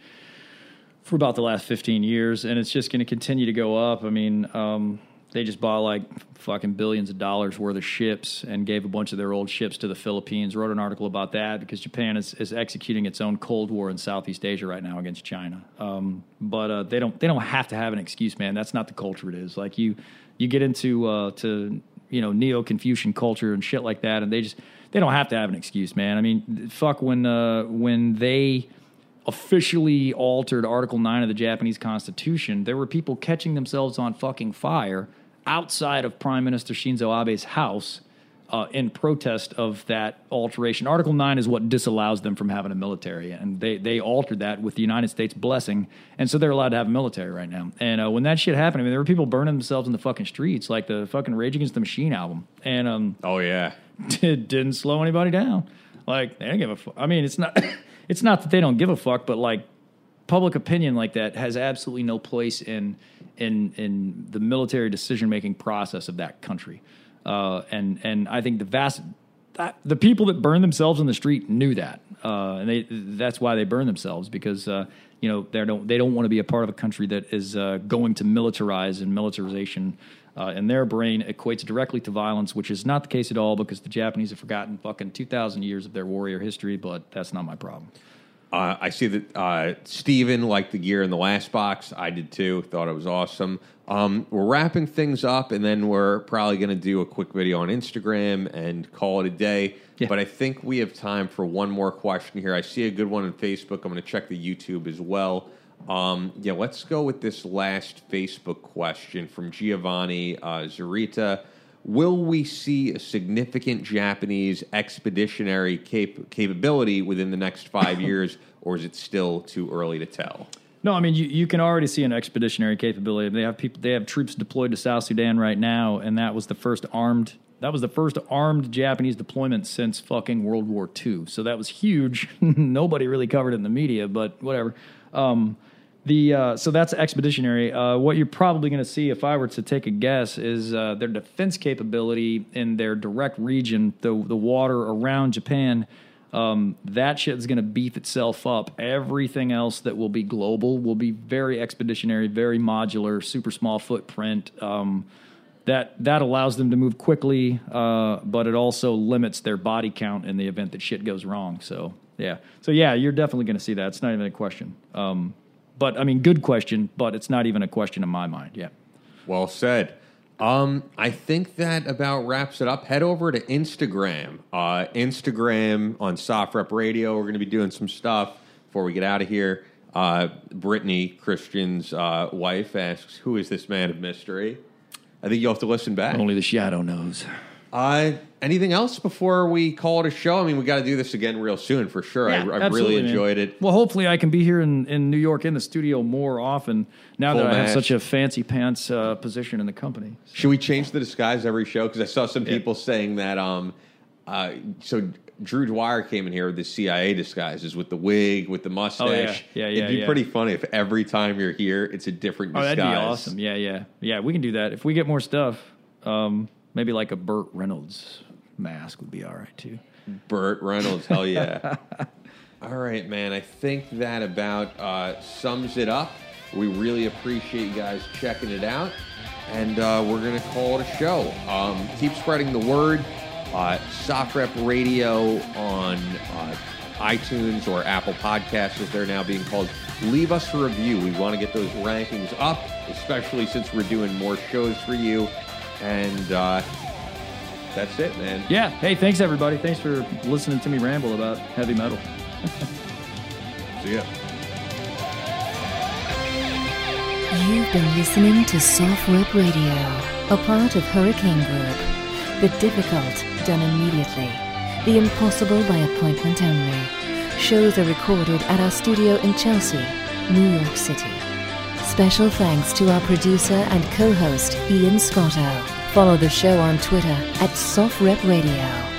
for about the last 15 years, and it's just going to continue to go up. I mean, um, they just bought like fucking billions of dollars worth of ships and gave a bunch of their old ships to the Philippines. Wrote an article about that because Japan is, is executing its own Cold War in Southeast Asia right now against China. Um, but uh, they don't they don't have to have an excuse, man. That's not the culture it is. Like you you get into uh, to you know neo Confucian culture and shit like that, and they just they don't have to have an excuse, man. I mean, fuck when uh, when they officially altered Article 9 of the Japanese Constitution, there were people catching themselves on fucking fire outside of Prime Minister Shinzo Abe's house uh, in protest of that alteration. Article 9 is what disallows them from having a military, and they, they altered that with the United States blessing, and so they're allowed to have a military right now. And uh, when that shit happened, I mean, there were people burning themselves in the fucking streets, like the fucking Rage Against the Machine album. And um, Oh yeah. (laughs) it didn't slow anybody down. Like they don't give a fuck. I mean, it's not it's not that they don't give a fuck, but like public opinion like that has absolutely no place in in in the military decision making process of that country. Uh, and and I think the vast that, the people that burn themselves in the street knew that, uh, and they that's why they burn themselves because uh, you know they don't they don't want to be a part of a country that is uh, going to militarize and militarization. Uh, in their brain equates directly to violence, which is not the case at all because the Japanese have forgotten fucking 2,000 years of their warrior history, but that's not my problem. Uh, I see that uh, Steven liked the gear in the last box. I did too. Thought it was awesome. Um, we're wrapping things up, and then we're probably going to do a quick video on Instagram and call it a day. Yeah. But I think we have time for one more question here. I see a good one on Facebook. I'm going to check the YouTube as well. Um, yeah, let's go with this last Facebook question from Giovanni uh, Zurita. Will we see a significant Japanese expeditionary cap- capability within the next five (laughs) years, or is it still too early to tell? No, I mean you, you can already see an expeditionary capability. They have people. They have troops deployed to South Sudan right now, and that was the first armed. That was the first armed Japanese deployment since fucking World War II. So that was huge. (laughs) Nobody really covered it in the media, but whatever. Um, the uh, so that's expeditionary. Uh, what you're probably going to see, if I were to take a guess, is uh, their defense capability in their direct region, the the water around Japan. Um, that shit is going to beef itself up. Everything else that will be global will be very expeditionary, very modular, super small footprint. Um, that that allows them to move quickly, uh, but it also limits their body count in the event that shit goes wrong. So yeah, so yeah, you're definitely going to see that. It's not even a question. Um, but I mean, good question, but it's not even a question in my mind. Yeah. Well said. Um, I think that about wraps it up. Head over to Instagram. Uh, Instagram on SOFREP Radio. We're going to be doing some stuff before we get out of here. Uh, Brittany, Christian's uh, wife, asks, Who is this man of mystery? I think you'll have to listen back. Only the shadow knows. Uh, anything else before we call it a show? I mean, we got to do this again real soon for sure. I, I really absolutely, man. enjoyed it. Well, hopefully, I can be here in, in New York in the studio more often now Full that I have such a fancy pants uh, position in the company. Should we change the disguise every show? Because I saw some people saying that. Um, uh, so Drew Dwyer came in here with the CIA disguises, with the wig, with the mustache. Oh, yeah, yeah, It'd be yeah. pretty funny if every time you're here, it's a different Oh, that'd be awesome. Yeah, yeah, yeah. We can do that if we get more stuff. Um, maybe like a Burt Reynolds mask would be all right too. Burt Reynolds, hell yeah. (laughs) All right, man. I think that about uh, sums it up. We really appreciate you guys checking it out, and uh, we're gonna call it a show. Um, keep spreading the word. Uh, SOFREP Radio on uh, iTunes or Apple Podcasts, as they're now being called. Leave us a review. We want to get those rankings up, especially since we're doing more shows for you. And uh, that's it, man. Yeah. Hey, thanks everybody. Thanks for listening to me ramble about heavy metal. (laughs) See ya. You've been listening to SOFREP Radio, a part of Hurricane Group. The difficult, done immediately. The impossible by appointment only. Shows are recorded at our studio in Chelsea, New York City. Special thanks to our producer and co-host, Ian Scotto. Follow the show on Twitter at SOFREP Radio.